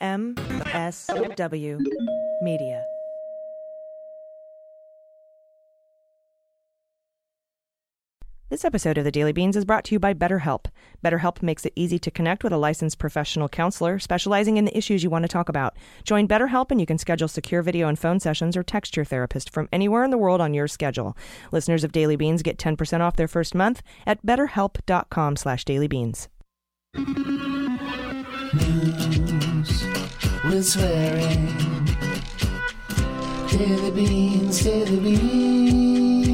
MSW Media. This episode of the Daily Beans is brought to you by BetterHelp. BetterHelp makes it easy to connect with a licensed professional counselor specializing in the issues you want to talk about. Join BetterHelp and you can schedule secure video and phone sessions or text your therapist from anywhere in the world on your schedule. Listeners of Daily Beans get 10% off their first month at betterhelp.com slash dailybeans. With swearing. Daily beans, daily beans.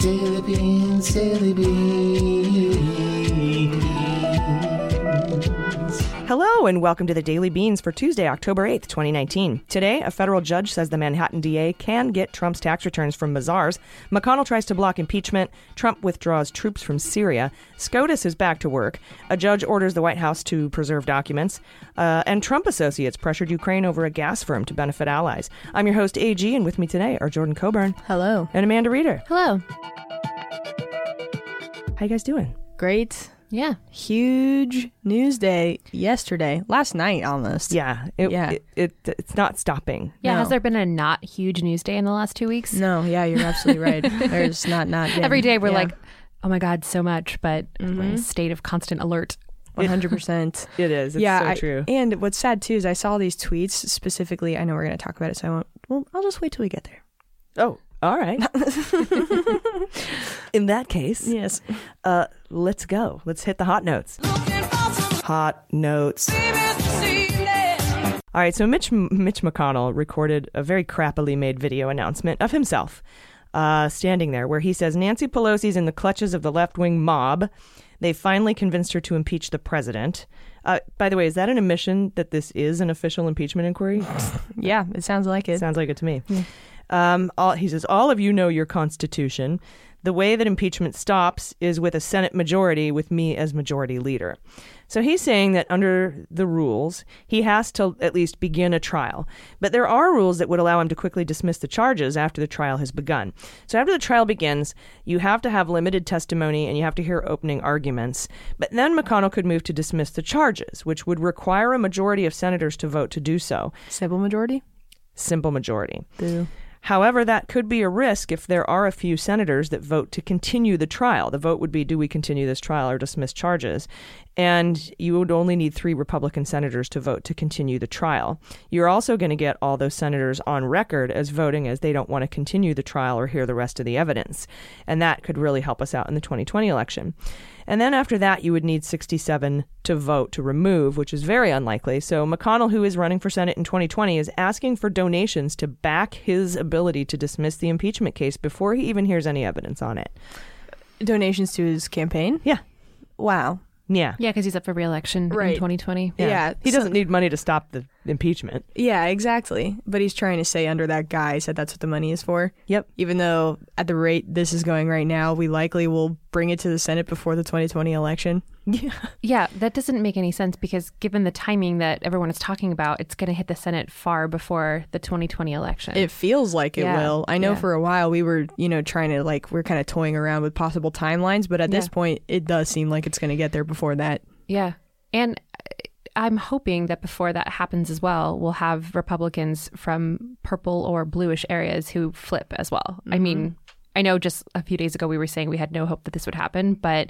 Daily beans, daily beans. Hello and welcome to the Daily Beans for Tuesday, October 8th, 2019. Today, a federal judge says the Manhattan DA can get Trump's tax returns from Mazars. McConnell tries to block impeachment. Trump withdraws troops from Syria. SCOTUS is back to work. A judge orders the White House to preserve documents. Uh, and Trump associates pressured Ukraine over a gas firm to benefit allies. I'm your host, AG, and with me today are Jordan Coburn Hello. and Amanda Reeder. Hello. How you guys doing? Great. Yeah. Huge news day yesterday, last night almost. Yeah, it, Yeah. It, it, it's not stopping. Yeah. No. Has there been a not huge news day in the last two weeks? No, yeah, you're absolutely right. There's not not been- Every day we're yeah, like, oh my God, so much, but we're in Mhm. a state of constant alert. 100%. It is. It's yeah, so I- true. And what's sad too is I saw these tweets specifically. I know we're going to talk about it, so I won't. Well, I'll just wait till we get there. Oh, all right. In that case, Yes. uh, let's go. Let's hit the hot notes. Hot notes. All right, so Mitch Mitch McConnell recorded a very crappily made video announcement of himself uh, standing there, where he says Nancy Pelosi's in the clutches of the left wing mob. They finally convinced her to impeach the president. Uh, by the way, is that an admission that this is an official impeachment inquiry? Yeah, it sounds like it. Sounds like it to me. Um, all, he says, All of you know your Constitution. The way that impeachment stops is with a Senate majority with me as majority leader. So he's saying that under the rules, he has to at least begin a trial. But there are rules that would allow him to quickly dismiss the charges after the trial has begun. So after the trial begins, you have to have limited testimony and you have to hear opening arguments. But then McConnell could move to dismiss the charges, which would require a majority of senators to vote to do so. Simple majority. Simple majority. Boo. However, that could be a risk if there are a few senators that vote to continue the trial. The vote would be do we continue this trial or dismiss charges? And you would only need three Republican senators to vote to continue the trial. You're also going to get all those senators on record as voting as they don't want to continue the trial or hear the rest of the evidence. And that could really help us out in the 2020 election. And then after that, you would need 67 to vote to remove, which is very unlikely. So McConnell, who is running for Senate in 2020, is asking for donations to back his ability to dismiss the impeachment case before he even hears any evidence on it. Donations to his campaign. Yeah. Wow. Yeah. Yeah, because he's up for reelection Right. in 2020. Yeah. He doesn't need money to stop the impeachment. Yeah, exactly. But he's trying to say under that guise that that's what the money is for. Yep. Even though at the rate this is going right now, we likely will bring it to the Senate before the 2020 election. Yeah. Yeah, that doesn't make any sense because given the timing that everyone is talking about, it's going to hit the Senate far before the 2020 election. It feels like it Yeah, will. I know yeah. for a while we were, you know, trying to like we're kind of toying around with possible timelines, but at this point it does seem like it's going to get there before that. Yeah. And I'm hoping that before that happens as well, we'll have Republicans from purple or bluish areas who flip as well. I mean, I know just a few days ago we were saying we had no hope that this would happen, but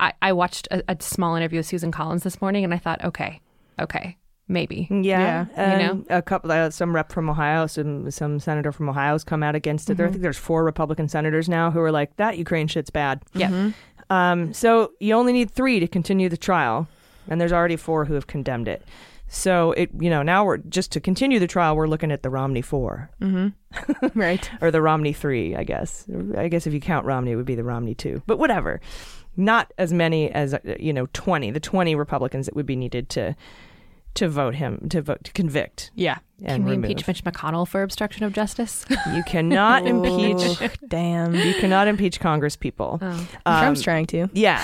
I, I watched a, a small interview with Susan Collins this morning and I thought, okay, okay, maybe. Yeah, Yeah, and a couple, uh, some rep from Ohio, some some senator from Ohio has come out against it. There, I think there's four Republican senators now who are like that Ukraine shit's bad. Yeah. Um, so you only need three to continue the trial, and there's already four who have condemned it. So it, you know, now we're just to continue the trial. We're looking at the Romney four Mm-hmm. right. or the Romney three, I guess. I guess if you count Romney, it would be the Romney two. But whatever, not as many as uh, you know, twenty. The twenty Republicans that would be needed to to vote him to vote to convict Yeah. and Can we remove. impeach Mitch McConnell for obstruction of justice? You cannot impeach. Damn. You cannot impeach Congress people. oh. Um, Trump's trying to. Yeah.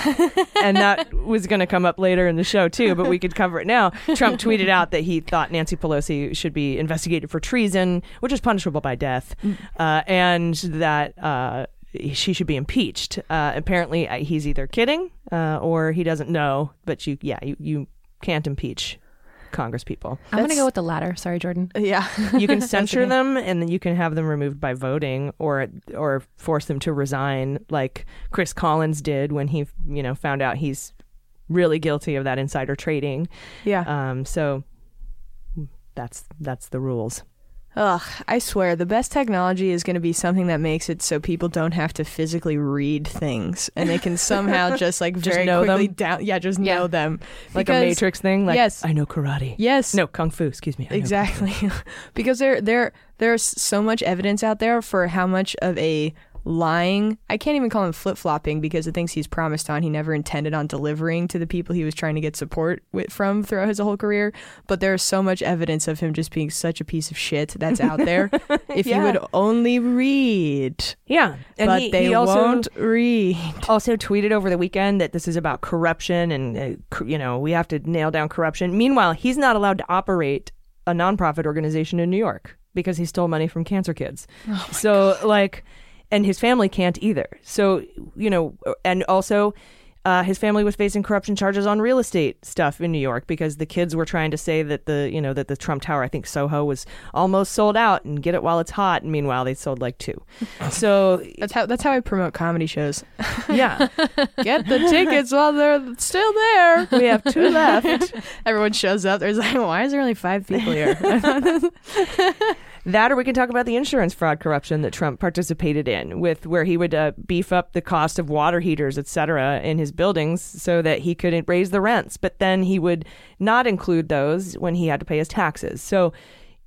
and that was going to come up later in the show, too, but we could cover it now. Trump tweeted out that he thought Nancy Pelosi should be investigated for treason, which is punishable by death, uh, and that. Uh, she should be impeached. Uh, apparently, uh, he's either kidding uh, or he doesn't know. But you, yeah, you, you can't impeach Congress people. I'm going to go with the latter. Sorry, Jordan. Yeah. You can censure okay. them, and then you can have them removed by voting, or or force them to resign, like Chris Collins did when he, you know, found out he's really guilty of that insider trading. Yeah. Um, so that's that's the rules. Ugh, I swear, the best technology is going to be something that makes it so people don't have to physically read things, and they can somehow just like Just very know quickly them? down. Yeah, just Yeah. know them. Like a Matrix thing. Like yes. I know karate. Yes. No kung fu. Excuse me. I Exactly. because there there there's so much evidence out there for how much of a lying I can't even call him flip flopping because the things he's promised on he never intended on delivering to the people he was trying to get support with, from throughout his whole career. But there's so much evidence of him just being such a piece of shit that's out there. if Yeah. you would only read. Yeah, and but he, they he also won't read. also tweeted over the weekend that this is about corruption and uh, you know we have to nail down corruption. Meanwhile, he's not allowed to operate a nonprofit organization in New York because he stole money from cancer kids. so like, and his family can't either. So you know, and also. Uh, his family was facing corruption charges on real estate stuff in New York because the kids were trying to say that the you know that the Trump Tower, I think Soho, was almost sold out and get it while it's hot. And meanwhile, they sold like two. So That's how that's how I promote comedy shows. yeah, Get the tickets while they're still there. we have two left. Everyone shows up. There's like, why is there only five people here? That, or we can talk about the insurance fraud corruption that Trump participated in, with where he would uh, beef up the cost of water heaters, et cetera, in his buildings so that he could raise the rents. But then he would not include those when he had to pay his taxes. So,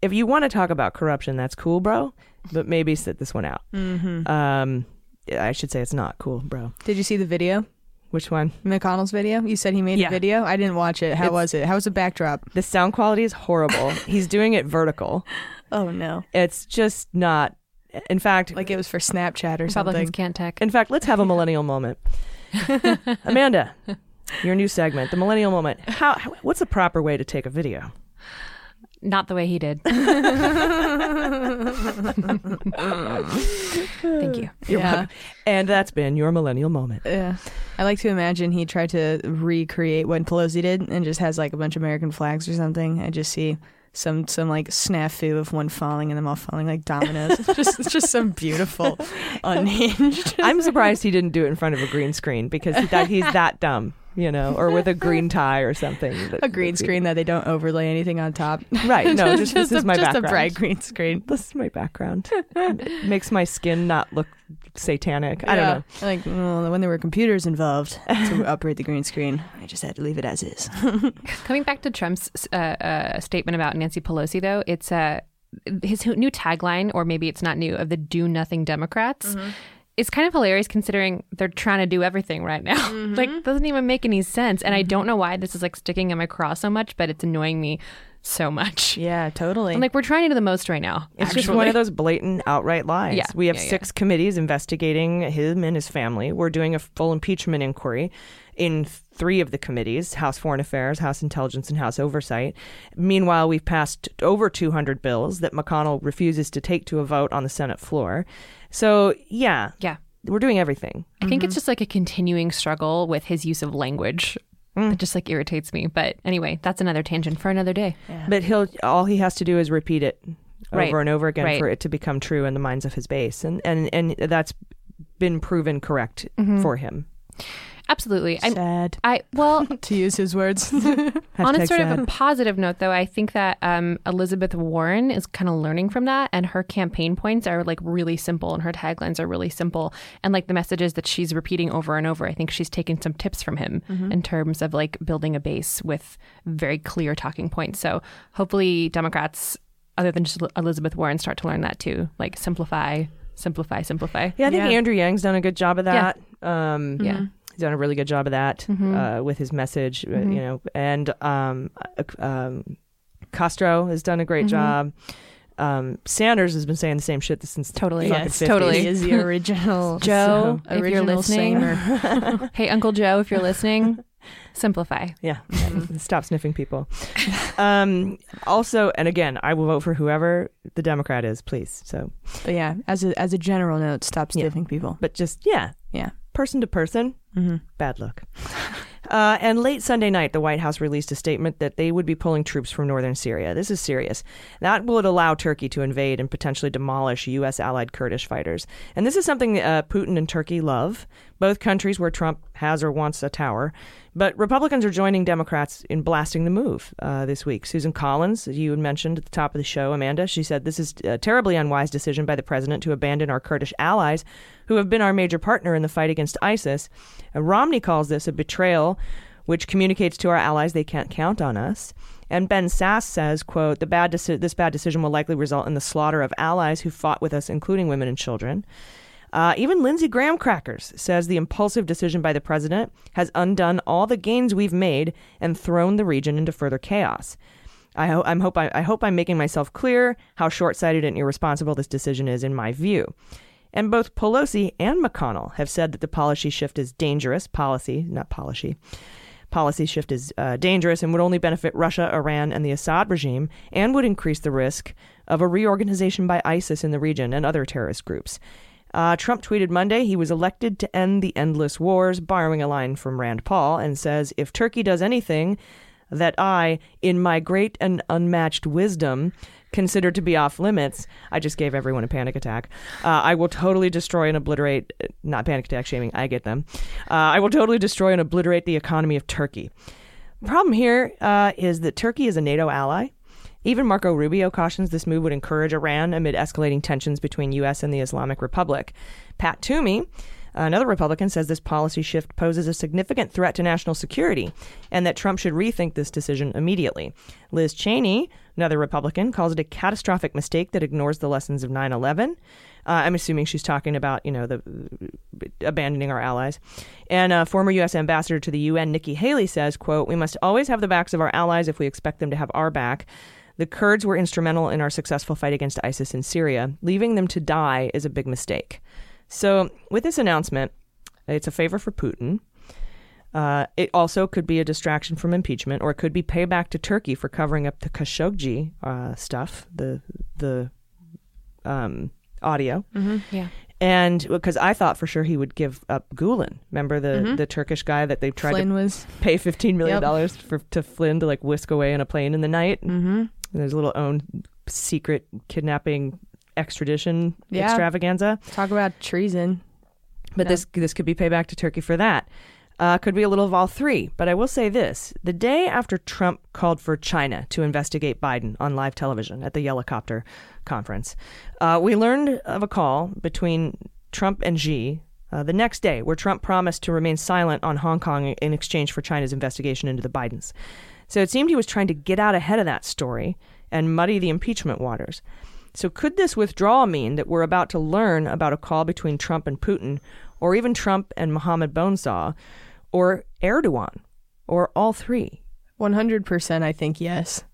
if you want to talk about corruption, that's cool, bro. But maybe sit this one out. mm-hmm. Um, I should say it's not cool, bro. Did you see the video? Which one? McConnell's video? You said he made Yeah. a video? I didn't watch it. How It's- was it? How was the backdrop? The sound quality is horrible. He's doing it vertical. Oh no. It's just not. In fact, Like it was for Snapchat or Republicans something. can't tech. In fact, let's have a millennial moment. Amanda, your new segment, the millennial moment. How, how what's the proper way to take a video? Not the way he did. Thank you. You're Yeah. welcome. And that's been your millennial moment. Yeah. I like to imagine he tried to recreate what Pelosi did and just has like a bunch of American flags or something. I just see some some like snafu of one falling and them all falling like dominoes. It's just it's just some beautiful unhinged. I'm surprised he didn't do it in front of a green screen because he, that, he's that dumb, you know, or with a green tie or something. that- a green screen that they don't overlay anything on top. Right. No, just, this a, is my just background. a bright green screen. This is my background. It makes my skin not look satanic. I don't know. Like well, when there were computers involved to operate the green screen, I just had to leave it as is. Coming back to Trump's uh, uh, statement about Nancy Pelosi, though, it's uh, his new tagline, or maybe it's not new, of the "Do Nothing Democrats." It's kind of hilarious considering they're trying to do everything right now. Mm-hmm. like, doesn't even make any sense. And I mm-hmm. don't know why this is like sticking in my craw so much, but it's annoying me so much. Yeah, totally. I'm like, we're trying to do the most right now. It's actually. just one of those blatant, outright lies. Yeah, we have yeah, yeah. six committees investigating him and his family. We're doing a full impeachment inquiry in three of the committees House Foreign Affairs, House Intelligence, and House Oversight. Meanwhile, we've passed over 200 bills that McConnell refuses to take to a vote on the Senate floor. So, yeah, Yeah. we're doing everything. I think it's mm-hmm. just like a continuing struggle with his use of language. Mm. It just like irritates me. But anyway, that's another tangent for another day. But he'll all he has to do is repeat it over Right. and over again Right. for it to become true in the minds of his base, and and and that's been proven correct mm-hmm. for him. Absolutely. I'm, sad I well, to use his words. on a Hashtag sort of a positive note, though, I think that um, Elizabeth Warren is kind of learning from that, and her campaign points are like really simple, and her taglines are really simple, and like the messages that she's repeating over and over. I think she's taken some tips from him in terms of like building a base with very clear talking points. So hopefully, Democrats, other than just Elizabeth Warren, start to learn that too, like simplify, simplify, simplify. Yeah, I think Yeah. Andrew Yang's done a good job of Yeah. that. Um, Yeah. He's done a really good job of that Mhm. uh, with his message, uh, Mhm. you know. And um, uh, um, Castro has done a great Mhm. job. Um, Sanders has been saying the same shit since Totally. the fucking yes, 50s. totally. He is the original Joe, so, if you're original listening. singer. Hey, Uncle Joe, if you're listening, simplify. Yeah, stop sniffing people. um, also, and again, I will vote for whoever the Democrat is, please. So, But yeah, as a as a general note, stop Yeah. sniffing people. but just yeah, Yeah. Person to person, Mm-hmm. bad luck. Uh, and late Sunday night, the White House released a statement that they would be pulling troops from northern Syria. This is serious. That would allow Turkey to invade and potentially demolish U.S. allied Kurdish fighters. And this is something uh, Putin and Turkey love, both countries where Trump has or wants a tower. But Republicans are joining Democrats in blasting the move uh, this week. Susan Collins, you had mentioned at the top of the show, Amanda, she said this is a terribly unwise decision by the president to abandon our Kurdish allies who have been our major partner in the fight against ISIS. Romney calls this a betrayal, which communicates to our allies they can't count on us. And Ben Sasse says, quote, the bad deci- this bad decision will likely result in the slaughter of allies who fought with us, including women and children. Uh, even Lindsey Graham Crackers says the impulsive decision by the president has undone all the gains we've made and thrown the region into further chaos. I, ho- I'm hope I, I hope I'm making myself clear how short-sighted and irresponsible this decision is in my view. And both Pelosi and McConnell have said that the policy shift is dangerous. Policy, not policy. Policy shift is uh, dangerous and would only benefit Russia, Iran, and the Assad regime, and would increase the risk of a reorganization by ISIS in the region and other terrorist groups. Uh, Trump tweeted Monday he was elected to end the endless wars, borrowing a line from Rand Paul, and says, If Turkey does anything that I, in my great and unmatched wisdom, consider to be off limits, I just gave everyone a panic attack. Uh, I will totally destroy and obliterate, not panic attack shaming, I get them. Uh, I will totally destroy and obliterate the economy of Turkey. The Problem here uh, is that Turkey is a NATO ally. Even Marco Rubio cautions this move would encourage Iran amid escalating tensions between U.S. and the Islamic Republic. Pat Toomey, another Republican, says this policy shift poses a significant threat to national security and that Trump should rethink this decision immediately. Liz Cheney, another Republican, calls it a catastrophic mistake that ignores the lessons of 9 11. Uh, I'm assuming she's talking about, you know, the abandoning our allies. And uh, former U.S. ambassador to the UN, Nikki Haley, says, "quote We must always have the backs of our allies if we expect them to have our back. The Kurds were instrumental in our successful fight against ISIS in Syria. Leaving them to die is a big mistake." So, with this announcement, it's a favor for Putin. Uh, it also could be a distraction from impeachment, or it could be payback to Turkey for covering up the Khashoggi uh, stuff, the the um, audio. Yeah. And because I thought for sure he would give up Gulen, remember the the Turkish guy that they tried Flynn to was. pay fifteen million dollars for to Flynn to like whisk away in a plane in the night. Mm-hmm. There's a little own secret kidnapping extradition Yeah. extravaganza. Talk about treason. But Yeah. this this could be payback to Turkey for that. Uh, could be a little of all three. But I will say this: the day after Trump called for China to investigate Biden on live television at the Helicopter conference, uh, we learned of a call between Trump and Xi. Uh, the next day, where Trump promised to remain silent on Hong Kong in exchange for China's investigation into the Bidens. So it seemed he was trying to get out ahead of that story and muddy the impeachment waters. So, could this withdrawal mean that we're about to learn about a call between Trump and Putin, or even Trump and Mohammed Bonesaw, or Erdogan, or all three? 100% I think yes.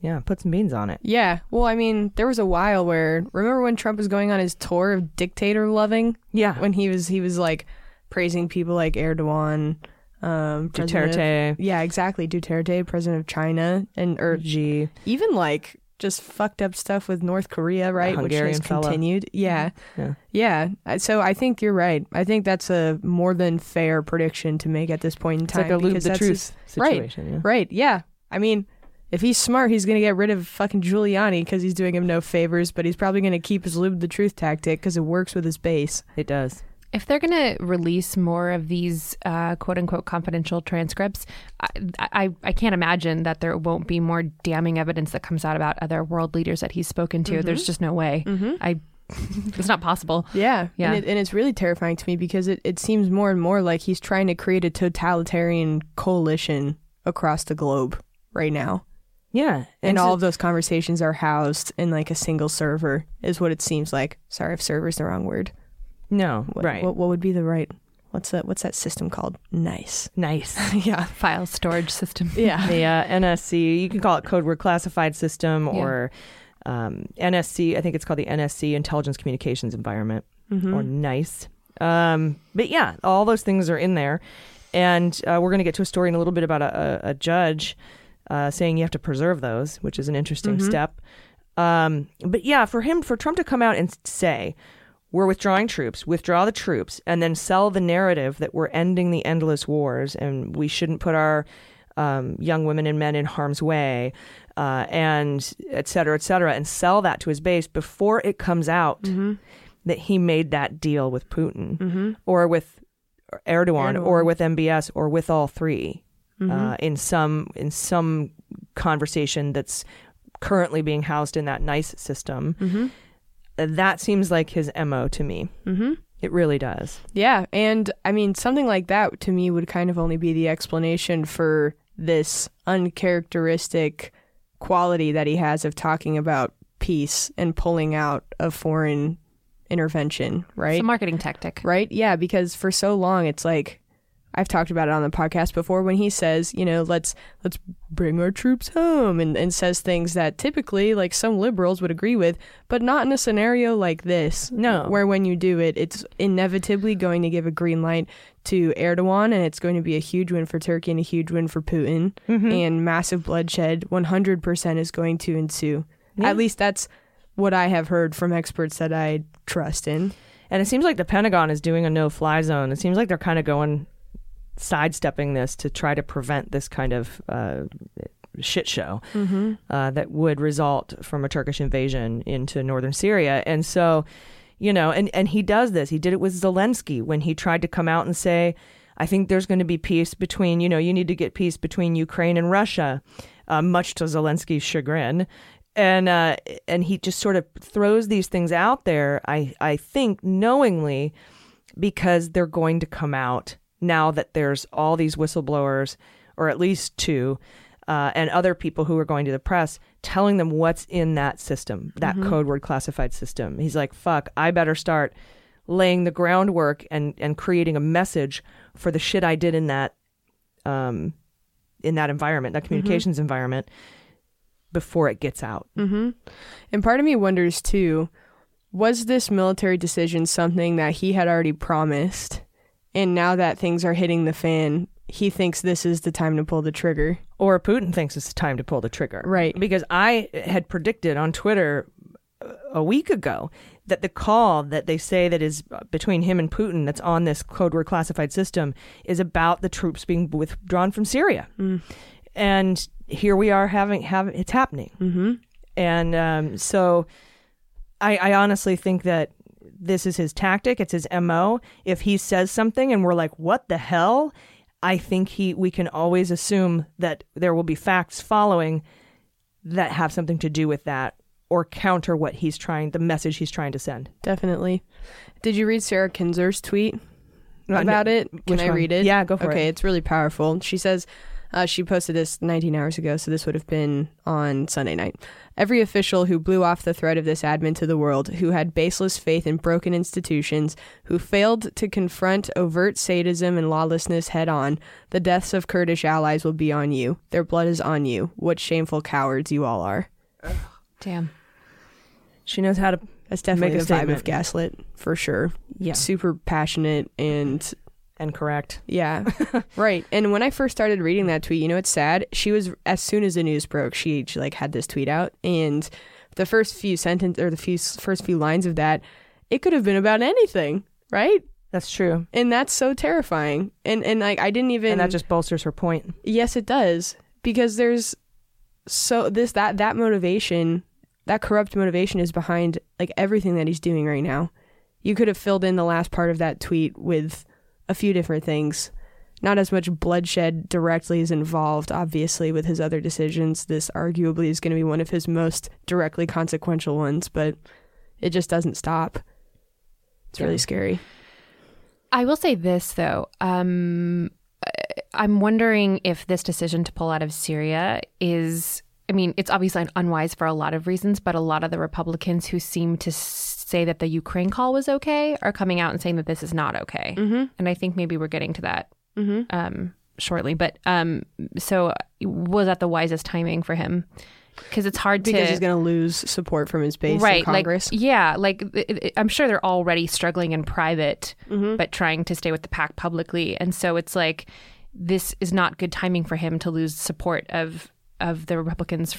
Yeah, put some beans on it. Yeah. Well, I mean, there was a while where remember when Trump was going on his tour of dictator loving Yeah. when he was he was like praising people like Erdogan, um president of- yeah, exactly. Duterte, president of China, and or Xi. even like just fucked up stuff with North Korea, right? Which has continued. Yeah. Yeah. Yeah. Uh, So I think you're right. I think that's a more than fair prediction to make at this point in It's time. like a because the truth his- right. Yeah. Right. Yeah. I mean, if he's smart, he's going to get rid of fucking Giuliani because he's doing him no favors, but he's probably going to keep his lube the truth tactic because it works with his base. It does. If they're going to release more of these uh, quote unquote confidential transcripts, I, I, I can't imagine that there won't be more damning evidence that comes out about other world leaders that he's spoken to. There's just no way. I, it's not possible. Yeah. Yeah. And, it, and it's really terrifying to me because it, it seems more and more like he's trying to create a totalitarian coalition across the globe right now. Yeah. And so- all of those conversations are housed in like a single server, is what it seems like. Sorry if server's the wrong word. No. What, right. What, what would be the right? What's that? What's that system called? Nice. nice. yeah. File storage system. Yeah. the uh, NSC, you can call it code word classified system or um, NSC, I think it's called the NSC Intelligence Communications Environment Mm-hmm. or NICE. Um, but yeah, all those things are in there. And uh, we're going to get to a story in a little bit about a, a, a judge uh, saying you have to preserve those, which is an interesting Mhm. step. Um, but yeah, for him, for Trump to come out and say, we're withdrawing troops, withdraw the troops, and then sell the narrative that we're ending the endless wars and we shouldn't put our um, young women and men in harm's way, uh, and et cetera, et cetera, and sell that to his base before it comes out that he made that deal with Putin or with Erdogan, or with MBS or with all 3 uh, in some in some conversation that's currently being housed in that nice system. That seems like his mo to me. Mm-hmm. It really does. Yeah, and I mean something like that to me would kind of only be the explanation for this uncharacteristic quality that he has of talking about peace and pulling out of foreign intervention, right? It's a marketing tactic. right? Yeah, because for so long it's like I've talked about it on the podcast before when he says, you know, let's let's bring our troops home and, and says things that typically like some liberals would agree with, but not in a scenario like this. No. Where when you do it, it's inevitably going to give a green light to Erdogan and it's going to be a huge win for Turkey and a huge win for Putin mm-hmm. and massive bloodshed 100% is going to ensue. At least that's what I have heard from experts that I trust in. And it seems like the Pentagon is doing a no fly zone. It seems like they're kind of going sidestepping this to try to prevent this kind of uh, shit show uh, that would result from a Turkish invasion into northern Syria. And so, you know, and, and he does this. He did it with Zelensky when he tried to come out and say, I think there's going to be peace between, you know, you need to get peace between Ukraine and Russia, uh, much to Zelensky's chagrin. And uh, and he just sort of throws these things out there. I I think knowingly, because they're going to come out now that there's all these whistleblowers, or at least two, uh, and other people who are going to the press telling them what's in that system, that code word classified system. He's like, fuck, I better start laying the groundwork and, and creating a message for the shit I did in that um, in that environment, that communications environment, before it gets out. And part of me wonders too, was this military decision something that he had already promised? And now that things are hitting the fan, he thinks this is the time to pull the trigger. Or Putin thinks it's the time to pull the trigger. Right. Because I had predicted on Twitter a week ago that the call that they say that is between him and Putin that's on this code word classified system is about the troops being withdrawn from Syria. And here we are having have it's happening. Mm-hmm. And um, so I, I honestly think that this is his tactic. It's his mo. If he says something and we're like, "What the hell?" I think he we can always assume that there will be facts following that have something to do with that or counter what he's trying the message he's trying to send. Definitely. Did you read Sarah Kendzior's tweet Uh, about no. it? Can I one? read it? Yeah, go for okay, it. Okay, it's really powerful. She says uh, she posted this 19 hours ago, so this would have been on Sunday night. Every official who blew off the threat of this admin to the world, who had baseless faith in broken institutions, who failed to confront overt sadism and lawlessness head on, the deaths of Kurdish allies will be on you. Their blood is on you. What shameful cowards you all are. Damn. She knows how to That's definitely Make a the vibe of. Gaslit for sure. Yeah. Super passionate and and correct. yeah, right. And when I first started reading that tweet, you know, it's sad. She was as soon as the news broke, she, she like had this tweet out, and the first few sentence or the few first few lines of that, it could have been about anything, right? That's true. And that's so terrifying. And and like I didn't even And that just bolsters her point. Yes, it does. Because there's so this that that motivation, that corrupt motivation is behind like everything that he's doing right now. You could have filled in the last part of that tweet with a few different things. Not as much bloodshed directly is involved, obviously, with his other decisions. This arguably is going to be one of his most directly consequential ones, but it just doesn't stop. It's really scary. I will say this though. Um, I'm wondering if this decision to pull out of Syria is. I mean, it's obviously unwise for a lot of reasons, but a lot of the Republicans who seem to say that the Ukraine call was okay are coming out and saying that this is not okay. Mm-hmm. And I think maybe we're getting to that um, shortly. But um, so was that the wisest timing for him? Because it's hard Because to because he's going to lose support from his base right in Congress. like yeah like it, it- i'm sure they're already struggling in private Mm-hmm. but trying to stay with the pack publicly and so it's like this is not good timing for him to lose support of of the republicans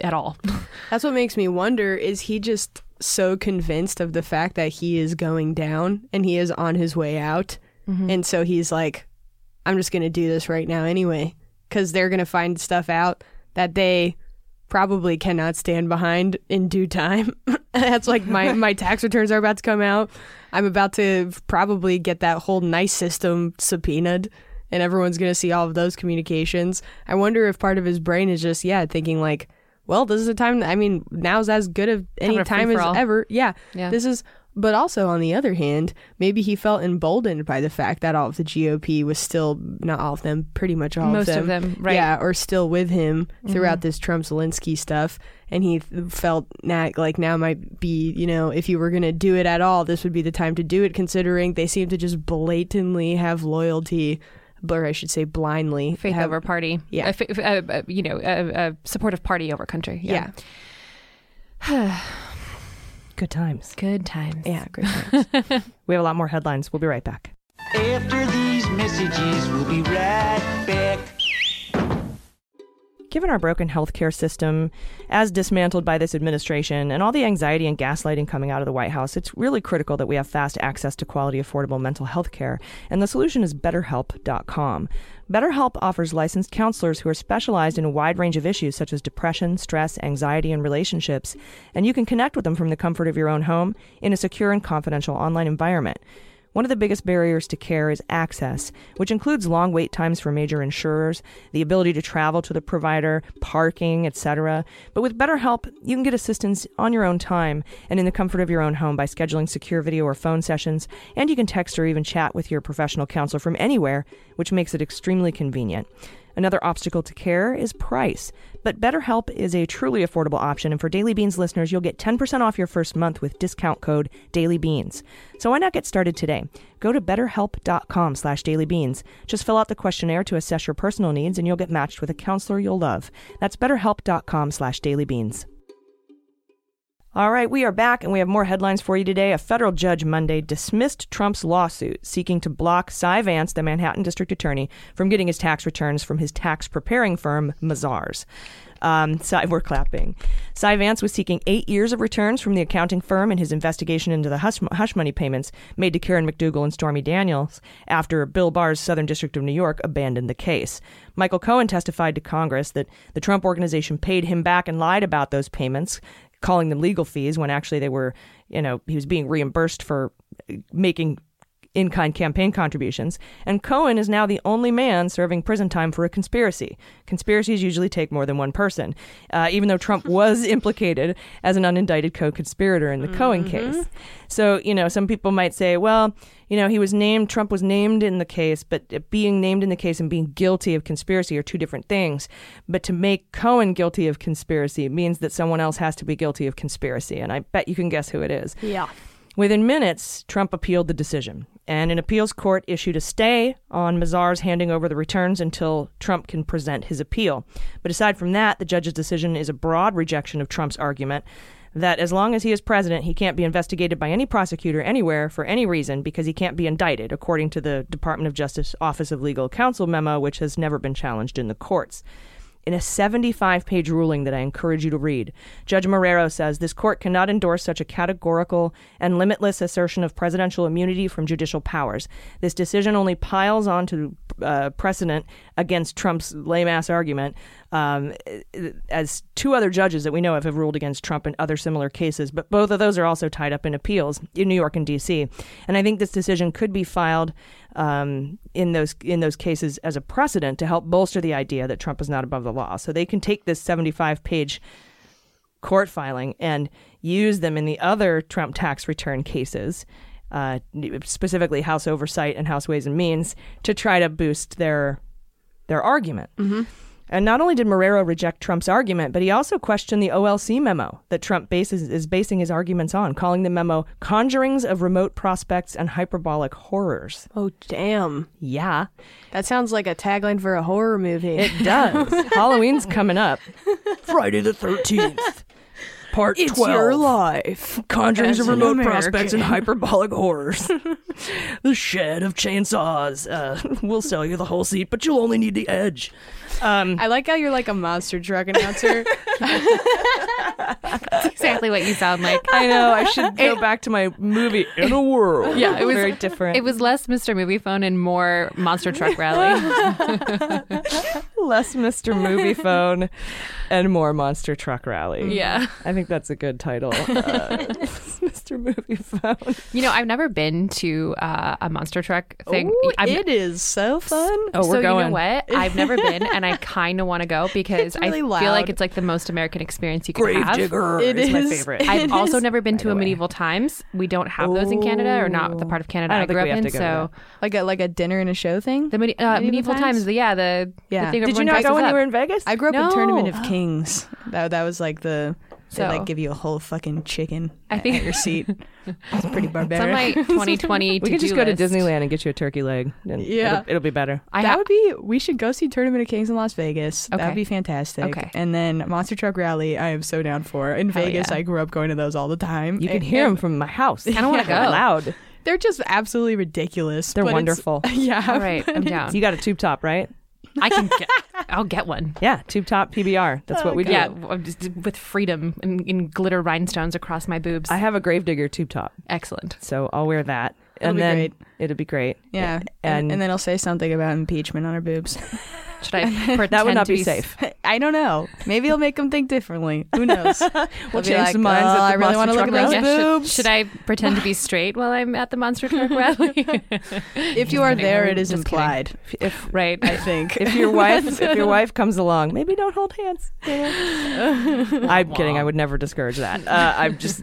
at all That's what makes me wonder is he just so convinced of the fact that he is going down and he is on his way out. Mm-hmm. And so he's like, I'm just going to do this right now anyway. Because they're going to find stuff out that they probably cannot stand behind in due time. That's like my, my tax returns are about to come out. I'm about to probably get that whole nice system subpoenaed and everyone's going to see all of those communications. I wonder if part of his brain is just, yeah, thinking like, well, this is a time. I mean, now's as good of any time as ever. Yeah. Yeah. This is, but also on the other hand, maybe he felt emboldened by the fact that all of the GOP was still, not all of them, pretty much all Most of of them. them, right. Yeah, or still with him throughout mm-hmm. this Trump Zelensky stuff. And he felt na- like now might be, you know, if you were going to do it at all, this would be the time to do it, considering they seem to just blatantly have loyalty, or I should say blindly. Faith have- over party. Yeah. A fa- uh, you know, a, a supportive party over country. Yeah. Good times. Good times. Yeah, great. times. We have a lot more headlines. We'll be right back. After these messages, we'll be right back. Given our broken healthcare system, as dismantled by this administration, and all the anxiety and gaslighting coming out of the White House, it's really critical that we have fast access to quality, affordable mental health care. And the solution is BetterHelp.com. BetterHelp offers licensed counselors who are specialized in a wide range of issues such as depression, stress, anxiety, and relationships. And you can connect with them from the comfort of your own home in a secure and confidential online environment. One of the biggest barriers to care is access, which includes long wait times for major insurers, the ability to travel to the provider, parking, etc. But with BetterHelp, you can get assistance on your own time and in the comfort of your own home by scheduling secure video or phone sessions, and you can text or even chat with your professional counselor from anywhere, which makes it extremely convenient. Another obstacle to care is price. But BetterHelp is a truly affordable option, and for Daily Beans listeners, you'll get 10% off your first month with discount code DailyBeans. So why not get started today? Go to betterhelp.com slash dailybeans. Just fill out the questionnaire to assess your personal needs, and you'll get matched with a counselor you'll love. That's betterhelp.com slash dailybeans. All right, we are back and we have more headlines for you today. A federal judge Monday dismissed Trump's lawsuit seeking to block Cy Vance, the Manhattan district attorney, from getting his tax returns from his tax preparing firm, Mazars. Um, Cy, we're clapping. Cy Vance was seeking eight years of returns from the accounting firm in his investigation into the hush, hush money payments made to Karen McDougal and Stormy Daniels after Bill Barr's Southern District of New York abandoned the case. Michael Cohen testified to Congress that the Trump organization paid him back and lied about those payments, calling them legal fees when actually they were, you know, he was being reimbursed for making in kind campaign contributions. And Cohen is now the only man serving prison time for a conspiracy. Conspiracies usually take more than one person, uh, even though Trump was implicated as an unindicted co conspirator in the Cohen case. So, you know, some people might say, well, you know, he was named, Trump was named in the case, but being named in the case and being guilty of conspiracy are two different things. But to make Cohen guilty of conspiracy means that someone else has to be guilty of conspiracy. And I bet you can guess who it is. yeah. Within minutes, Trump appealed the decision, and an appeals court issued a stay on Mazars handing over the returns until Trump can present his appeal. But aside from that, the judge's decision is a broad rejection of Trump's argument that as long as he is president, he can't be investigated by any prosecutor anywhere for any reason because he can't be indicted, according to the Department of Justice Office of Legal Counsel memo, which has never been challenged in the courts. In a 75 page ruling that I encourage you to read, Judge Marrero says this court cannot endorse such a categorical and limitless assertion of presidential immunity from judicial powers. This decision only piles onto uh, precedent against Trump's lame ass argument, um, as two other judges that we know of have ruled against Trump in other similar cases, but both of those are also tied up in appeals in New York and D.C. And I think this decision could be filed um, in those in those cases as a precedent to help bolster the idea that Trump is not above the law. So they can take this 75 page court filing and use them in the other Trump tax return cases, uh, specifically House Oversight and House Ways and Means, to try to boost their their argument. And not only did Marrero reject Trump's argument, but he also questioned the OLC memo that Trump bases, is basing his arguments on, calling the memo conjurings of remote prospects and hyperbolic horrors. Oh, damn. Yeah, That sounds like a tagline for a horror movie. it does. Halloween's coming up. Friday the 13th. Part it's 12. your life. Conjurings As of an remote prospects and hyperbolic horrors. the shed of chainsaws. Uh, we'll sell you the whole seat, but you'll only need the edge. Um, I like how you're like a monster truck announcer. exactly what you sound like. I know. I should go back to my movie in a world. Yeah, it was- very different. It was less Mr. Moviefone and more Monster Truck Rally. less Mr. Moviefone and more Monster Truck Rally. yeah. I think that's a good title. Uh, Mr. Moviefone. You know, I've never been to uh, a monster truck thing. Ooh, I'm- it is so fun. Oh, we're so going. you know what? I've never been, and I kind of want to go because really I feel like it's like the most American experience you could have. Gravedigger It is my favorite. It I've also never been to a medieval times. We don't have those in Canada, or not the part of Canada I I, grew up in. to go to So Like a like a dinner and a show thing. the medi- uh, Medieval medieval, times? times, the, yeah, the, Yeah. the thing Did you everyone not go dresses when you were in Vegas? I grew up in Tournament of Kings. That that was like the they So- like give you a whole fucking chicken I think- at your seat. It's pretty It's on barbaric. my 2020 we could just go to Disneyland and get you a turkey leg. And Yeah. It'll, it'll be better. I that ha- would be. We should go see Tournament of Kings in Las Vegas. That would be fantastic. Okay. And then Monster Truck Rally, I am so down for. In Hell Vegas, yeah. I grew up going to those all the time. You can And- hear and them from my house. I kinda wanna go. Loud. They're just absolutely ridiculous. They're wonderful. Yeah. All right, I'm down. You got a tube top, right? I can get. I'll get one. Yeah, tube top PBR. That's what we do. Yeah, with freedom and, and glitter rhinestones across my boobs. I have a Gravedigger tube top, Excellent. so I'll wear that. It'll and be then great. it'll be great. Yeah. And, And, and then I'll say something about impeachment on our boobs. Should I pretend that would not to be s- safe. I don't know. Maybe I'll make them think differently. Who knows? We'll change like, some minds "Oh, the I really want to look at those Yeah, Rally." should, should I pretend to be straight while I'm at the Monster Truck Rally? if you are there, it is implied. If right. I think. if your wife if your wife comes along, maybe don't hold hands. I'm kidding. I would never discourage that. Uh, I'm just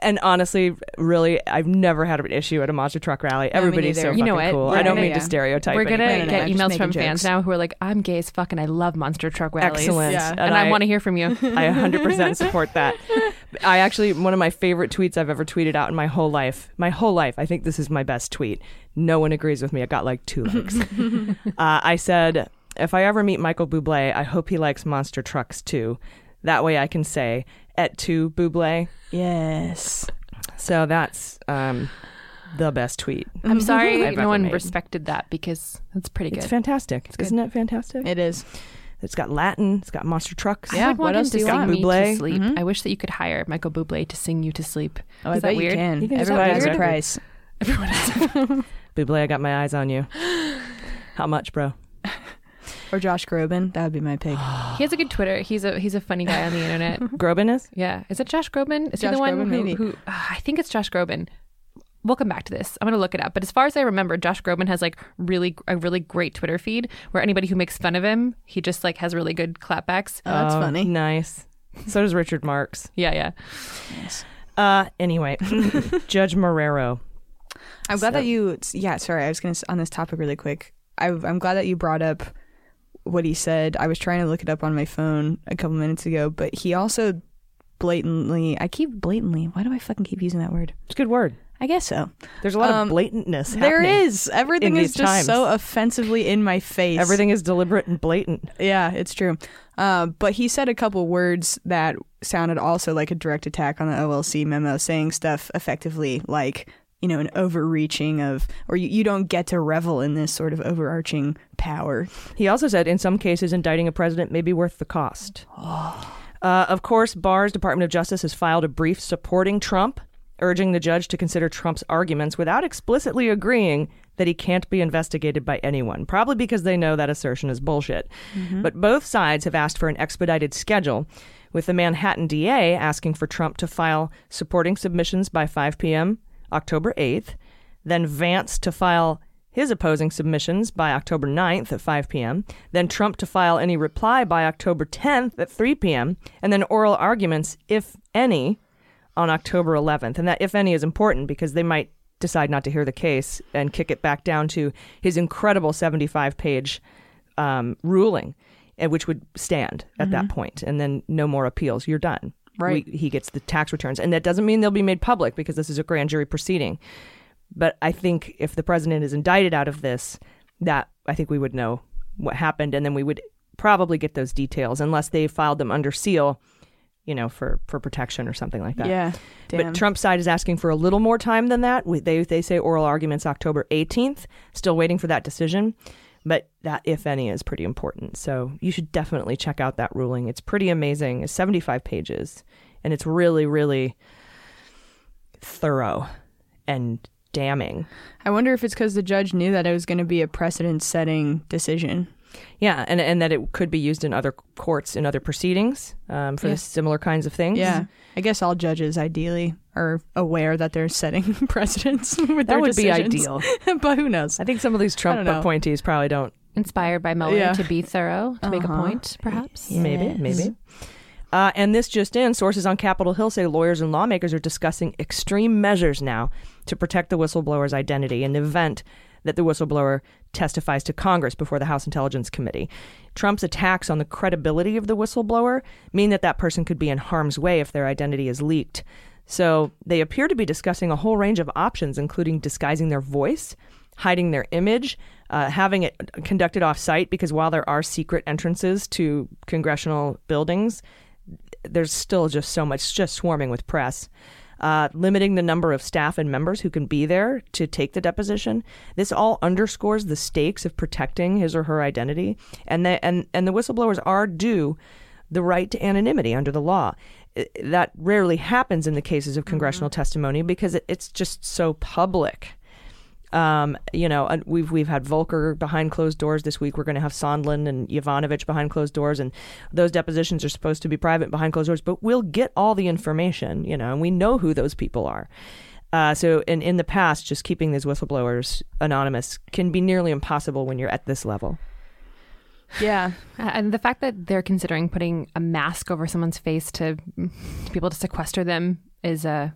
and honestly, really, I've never had an issue at a monster truck rally. Everybody's so neither. fucking You know what? cool. We're I don't gonna- mean to stereotype. We're gonna anything. no, no, get emails from fans now who are like, "I'm gay as fuck and I love Monster Truck rallies." Excellent. Yeah. And, and, I, I, want to hear from you. I 100% support that. I actually, one of my favorite tweets I've ever tweeted out in my whole life, my whole life, I think this is my best tweet. No one agrees with me. I got like two likes. uh, I said, if I ever meet Michael Bublé, I hope he likes monster trucks too. That way I can say, et tu, Bublé. Yes. So that's um, the best tweet. I'm sorry, I've no ever one made. respected that because that's pretty good. It's good. fantastic. good. Isn't it fantastic? It is. it's got Latin, it's got monster trucks. Yeah, would what else do you want? me to sleep. Mhm. I wish that you could hire Michael Bublé to sing you to sleep. Oh, I Is that bet weird? you can. You can Everyone has a hire- price. Everyone has Bublé, I got my eyes on you. How much, bro? Or Josh Groban. That would be my pick. He has a good Twitter. He's a he's a funny guy on the internet. Groban is? Yeah, is it Josh Groban? Is he the one Groban, who, maybe. who uh, I think it's Josh Groban. We'll come back to this. I'm gonna look it up. But as far as I remember, Josh Groban has like really a really great Twitter feed where anybody who makes fun of him, he just like has really good clapbacks. Oh, that's Oh, funny. Nice. So does Richard Marx. Yeah, yeah. Uh, anyway, Judge Marrero. I'm glad So- that you. Yeah, sorry. I was going to on this topic really quick. I, I'm glad that you brought up what he said. I was trying to look it up on my phone a couple minutes ago, but he also blatantly. I keep blatantly. Why do I fucking keep using that word? It's a good word. I guess so. There's a lot Um, of blatantness. There is. Everything in is just times. so offensively in my face. Everything is deliberate and blatant. Yeah, it's true. Uh, but he said a couple words that sounded also like a direct attack on the OLC memo, saying stuff effectively like, you know, an overreaching of, or you, you don't get to revel in this sort of overarching power. He also said in some cases, indicting a president may be worth the cost. Uh, of course, Barr's Department of Justice has filed a brief supporting Trump, urging the judge to consider Trump's arguments without explicitly agreeing that he can't be investigated by anyone, probably because they know that assertion is bullshit. Mm-hmm. But both sides have asked for an expedited schedule, with the Manhattan DA asking for Trump to file supporting submissions by 5 p.m. October 8th, then Vance to file his opposing submissions by October 9th at 5 p.m., then Trump to file any reply by October 10th at 3 p.m., and then oral arguments, if any, on October 11th. And that, if any, is important because they might decide not to hear the case and kick it back down to his incredible 75 page um, ruling, and which would stand at that point, and then no more appeals. You're done. Right. We, he gets the tax returns. And that doesn't mean they'll be made public because this is a grand jury proceeding. But I think if the president is indicted out of this, that I think we would know what happened, and then we would probably get those details, unless they filed them under seal, you know, for for protection or something like that. Yeah. Damn. But Trump's side is asking for a little more time than that. We, they they say oral arguments October 18th. Still waiting for that decision. But that, if any, is pretty important. So you should definitely check out that ruling. It's pretty amazing. It's 75 pages, and it's really, really thorough and damning. I wonder if it's because the judge knew that it was going to be a precedent-setting decision. Yeah, and and that it could be used in other courts in other proceedings um, for Yeah. similar kinds of things. Yeah, I guess all judges ideally are aware that they're setting precedents with that their would be ideal. but who knows? I think some of these Trump appointees probably don't. Inspired by Mueller Yeah. to be thorough, to make a Uh-huh. point, perhaps. Maybe, maybe. Uh, and this just in, sources on Capitol Hill say lawyers and lawmakers are discussing extreme measures now to protect the whistleblower's identity in the event that the whistleblower testifies to Congress before the House Intelligence Committee. Trump's attacks on the credibility of the whistleblower mean that that person could be in harm's way if their identity is leaked. So they appear to be discussing a whole range of options, including disguising their voice, hiding their image, uh, having it conducted off site, because while there are secret entrances to congressional buildings, there's still just so much, just swarming with press. Uh, limiting the number of staff and members who can be there to take the deposition. This all underscores the stakes of protecting his or her identity, and the and and the whistleblowers are due the right to anonymity under the law. That rarely happens in the cases of congressional testimony because it, it's just so public. Um, you know, we've we've had Volker behind closed doors this week. We're going to have Sondland and Yovanovitch behind closed doors, and those depositions are supposed to be private behind closed doors. But we'll get all the information, you know, and we know who those people are. Uh, so, in in the past, just keeping these whistleblowers anonymous can be nearly impossible when you're at this level. Yeah, And the fact that they're considering putting a mask over someone's face to, to be able to sequester them is uh,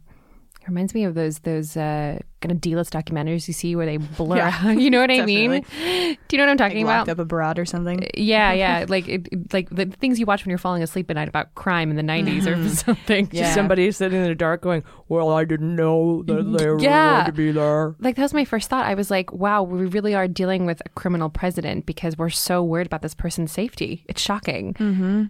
reminds me of those those uh, kind of D-list documentaries you see where they blur. Yeah, out- you know what I mean? Do you know what I'm talking locked about? up abroad or something. Uh, yeah, yeah, like it, it- like the things you watch when you're falling asleep at night about crime in the 90s or mm-hmm. something. Yeah. Somebody sitting in the dark going, "Well, I didn't know that mm, they were Yeah. going to be there." Like that was my first thought. I was like, wow, we really are dealing with a criminal president because we're so worried about this person's safety. It's shocking. Mm-hmm.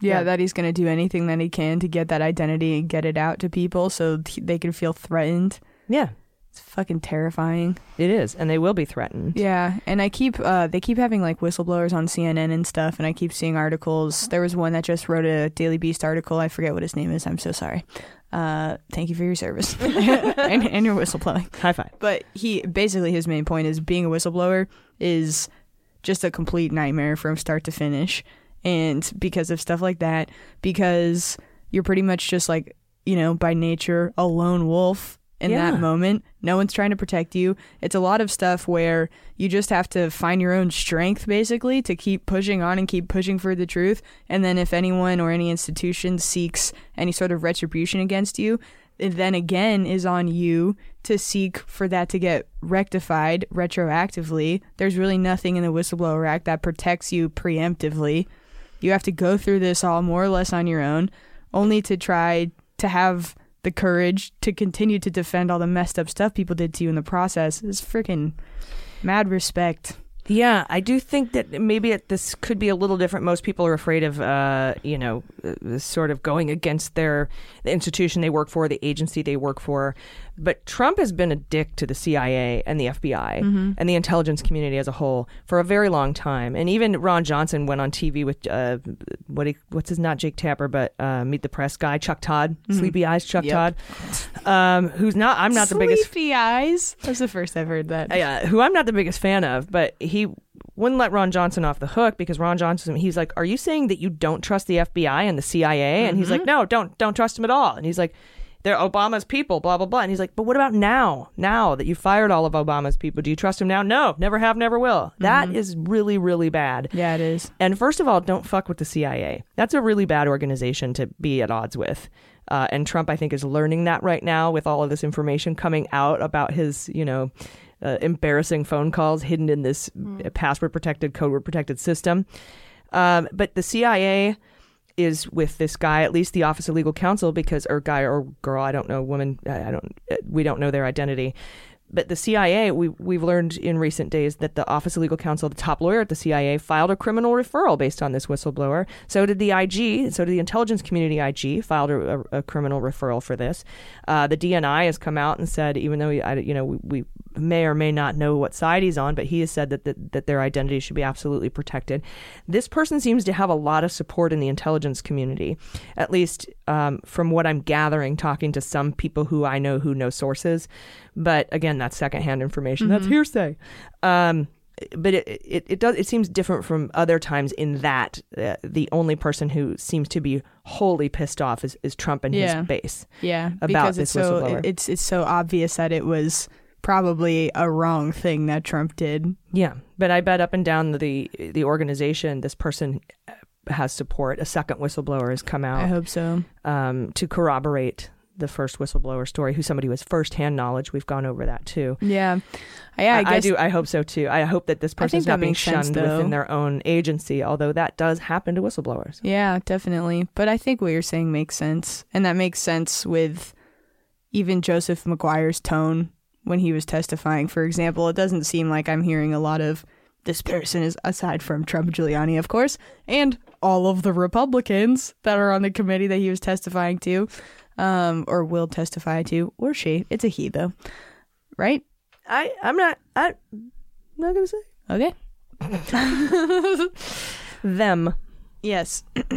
Yeah, Yeah. that he's going to do anything that he can to get that identity and get it out to people so th- they can feel threatened. Yeah, It's fucking terrifying. it is, and they will be threatened. Yeah, and I keep uh they keep having like whistleblowers on CNN and stuff and I keep seeing articles. There was one that just wrote a Daily Beast article. I forget what his name is. I'm so sorry. Uh thank you for your service and, and your whistleblowing. High five. But he basically his main point is being a whistleblower is just a complete nightmare from start to finish. And because of stuff like that, because you're pretty much just like, you know, by nature, a lone wolf in Yeah. that moment. No one's trying to protect you. It's a lot of stuff where you just have to find your own strength basically to keep pushing on and keep pushing for the truth. And then if anyone or any institution seeks any sort of retribution against you, it then again is on you to seek for that to get rectified retroactively. There's really nothing in the Whistleblower Act that protects you preemptively. You have to go through this all more or less on your own, only to try to have the courage to continue to defend all the messed up stuff people did to you in the process. It's freaking mad respect. Yeah, I do think that maybe it, this could be a little different. Most people are afraid of, uh, you know, uh, sort of going against their the institution they work for, the agency they work for. But Trump has been a dick to the CIA and the FBI and the intelligence community as a whole for a very long time. And even Ron Johnson went on TV with uh, what he, what's his not Jake Tapper, but uh, Meet the Press guy Chuck Todd, Sleepy Eyes Chuck Yep. Todd, um, who's not. I'm not the biggest Sleepy eyes. That's the first I've heard that. yeah, who I'm not the biggest fan of, but he wouldn't let Ron Johnson off the hook because Ron Johnson, he's like, "Are you saying that you don't trust the FBI and the CIA?" And he's like, "No, don't don't trust them at all." And he's like, "They're Obama's people, blah blah blah." And he's like, "But what about now? Now that you fired all of Obama's people, do you trust him now?" No, never have, never will. That is really really bad. Yeah, it is. And first of all, don't fuck with the CIA. That's a really bad organization to be at odds with. Uh, and Trump, I think, is learning that right now with all of this information coming out about his, you know, uh, embarrassing phone calls hidden in this password protected, code word protected system. Um, but the CIA is with this guy, at least the Office of Legal Counsel, because or guy or girl, I don't know, woman, I don't, uh, we don't know their identity. But the CIA, we we've learned in recent days that the Office of Legal Counsel, the top lawyer at the CIA, filed a criminal referral based on this whistleblower. So did the IG, so did the intelligence community IG, filed a, a, a criminal referral for this. Uh, the DNI has come out and said, even though you know we, we may or may not know what side he's on, but he has said that, that that their identity should be absolutely protected. This person seems to have a lot of support in the intelligence community, at least um, from what I'm gathering, talking to some people who I know who know sources. But again, that's secondhand information. That's hearsay. Um, but it, it, it does it seems different from other times in that uh, the only person who seems to be wholly pissed off is, is Trump and Yeah. his base. Yeah, about because this it's so whistleblower. it's it's so obvious that it was probably a wrong thing that Trump did. Yeah, but I bet up and down the the organization, this person has support. A second whistleblower has come out. I hope so. um, to corroborate the first whistleblower story, who's somebody who has firsthand knowledge. We've gone over that too. Yeah, yeah. I, I, I do. I hope so too. I hope that this person's not being makes sense, shunned within their own agency, although that does happen to whistleblowers. Yeah, definitely. But I think what you're saying makes sense. And that makes sense with even Joseph Maguire's tone when he was testifying. For example, it doesn't seem like I'm hearing a lot of this person is aside from Trump Giuliani, of course, and all of the Republicans that are on the committee that he was testifying to, um, or will testify to, or she. It's a he though. Right? I I'm not. I, I'm not gonna say Okay. them. Yes.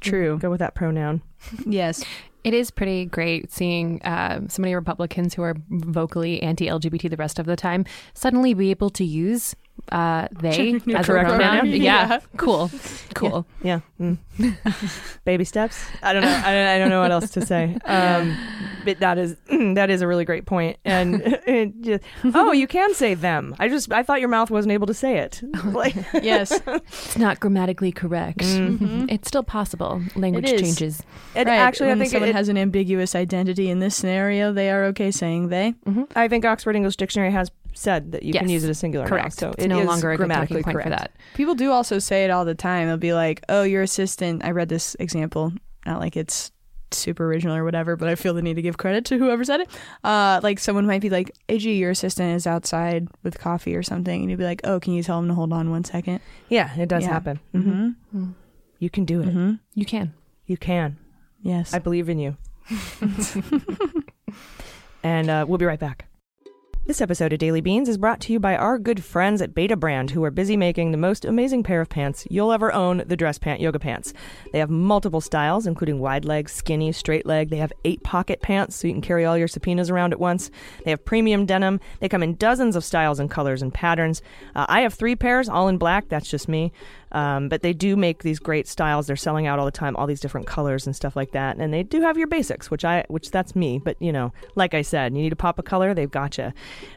True. Go with that pronoun. Yes. It is pretty great seeing uh, so many Republicans who are vocally anti-LGBT the rest of the time suddenly be able to use uh, they as a correct pronoun. pronoun. Yeah. Yeah. cool, cool. Yeah. Mm. Baby steps. I don't know. I don't, I don't know what else to say. Um, but that is that is a really great point. And it just, oh, you can say them. I just I thought your mouth wasn't able to say it. Like Yes. It's not grammatically correct. It's still possible. Language is. changes. and right. actually, I think someone it, has an ambiguous identity in this scenario, they are okay saying they. I think Oxford English Dictionary has said that you can use it as singular. now, Correct. so it's it no is longer a good grammatically point correct. for that. People do also say it all the time. They'll be like, "Oh, your assistant." I read this example. Not like it's super original or whatever, but I feel the need to give credit to whoever said it. Uh, like someone might be like, "AG, your assistant is outside with coffee or something," and you'd be like, "Oh, can you tell him to hold on one second? Yeah, it does Yeah. happen. Mm-hmm. You can do it. Mm-hmm. You can. You can. Yes. I believe in you. and uh, we'll be right back. This episode of Daily Beans is brought to you by our good friends at Betabrand, who are busy making the most amazing pair of pants you'll ever own the dress pant yoga pants. They have multiple styles, including wide leg, skinny, straight leg. They have eight pocket pants, so you can carry all your subpoenas around at once. They have premium denim. They come in dozens of styles and colors and patterns. Uh, I have three pairs, all in black. That's just me. Um, but they do make these great styles. They're selling out all the time, all these different colors and stuff like that. And they do have your basics, which I, which that's me. But you know, like I said, you need to pop a color, they've got you.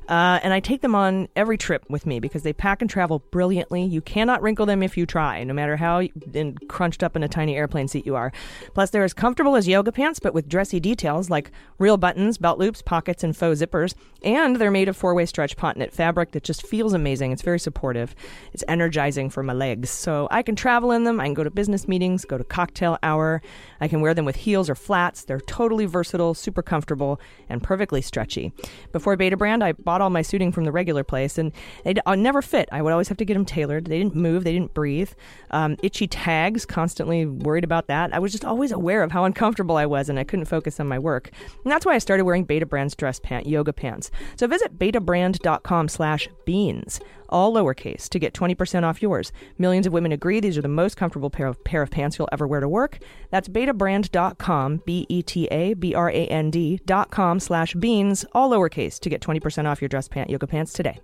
Uh, and I take them on every trip with me because they pack and travel brilliantly. You cannot wrinkle them if you try, no matter how crunched up in a tiny airplane seat you are. Plus, they're as comfortable as yoga pants, but with dressy details like real buttons, belt loops, pockets, and faux zippers. And they're made of four-way stretch ponte knit fabric that just feels amazing. It's very supportive. It's energizing for my legs. So I can travel in them. I can go to business meetings, go to cocktail hour. I can wear them with heels or flats. They're totally versatile, super comfortable, and perfectly stretchy. Before Betabrand, I bought all my suiting from the regular place, and they uh, never fit. I would always have to get them tailored. They didn't move. They didn't breathe. Um, itchy tags, constantly worried about that. I was just always aware of how uncomfortable I was, and I couldn't focus on my work. And that's why I started wearing Betabrand's dress pant, yoga pants. So visit betabrand.com slash beans all lowercase, to get 20% off yours. Millions of women agree these are the most comfortable pair of, pair of pants you'll ever wear to work. That's betabrand.com, B E T A B R A N D dot com slash beans, all lowercase, to get 20% off your dress pant yoga pants today.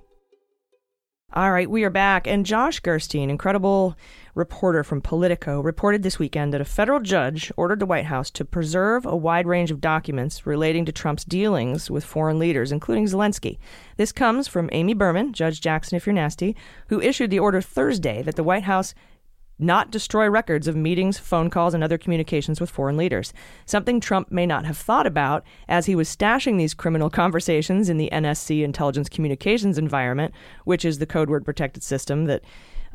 All right, we are back. And Josh Gerstein, incredible reporter from Politico, reported this weekend that a federal judge ordered the White House to preserve a wide range of documents relating to Trump's dealings with foreign leaders, including Zelensky. This comes from Amy Berman, Judge Jackson, if you're nasty, who issued the order Thursday that the White House not destroy records of meetings, phone calls, and other communications with foreign leaders. Something Trump may not have thought about as he was stashing these criminal conversations in the NSC intelligence communications environment, which is the code word protected system that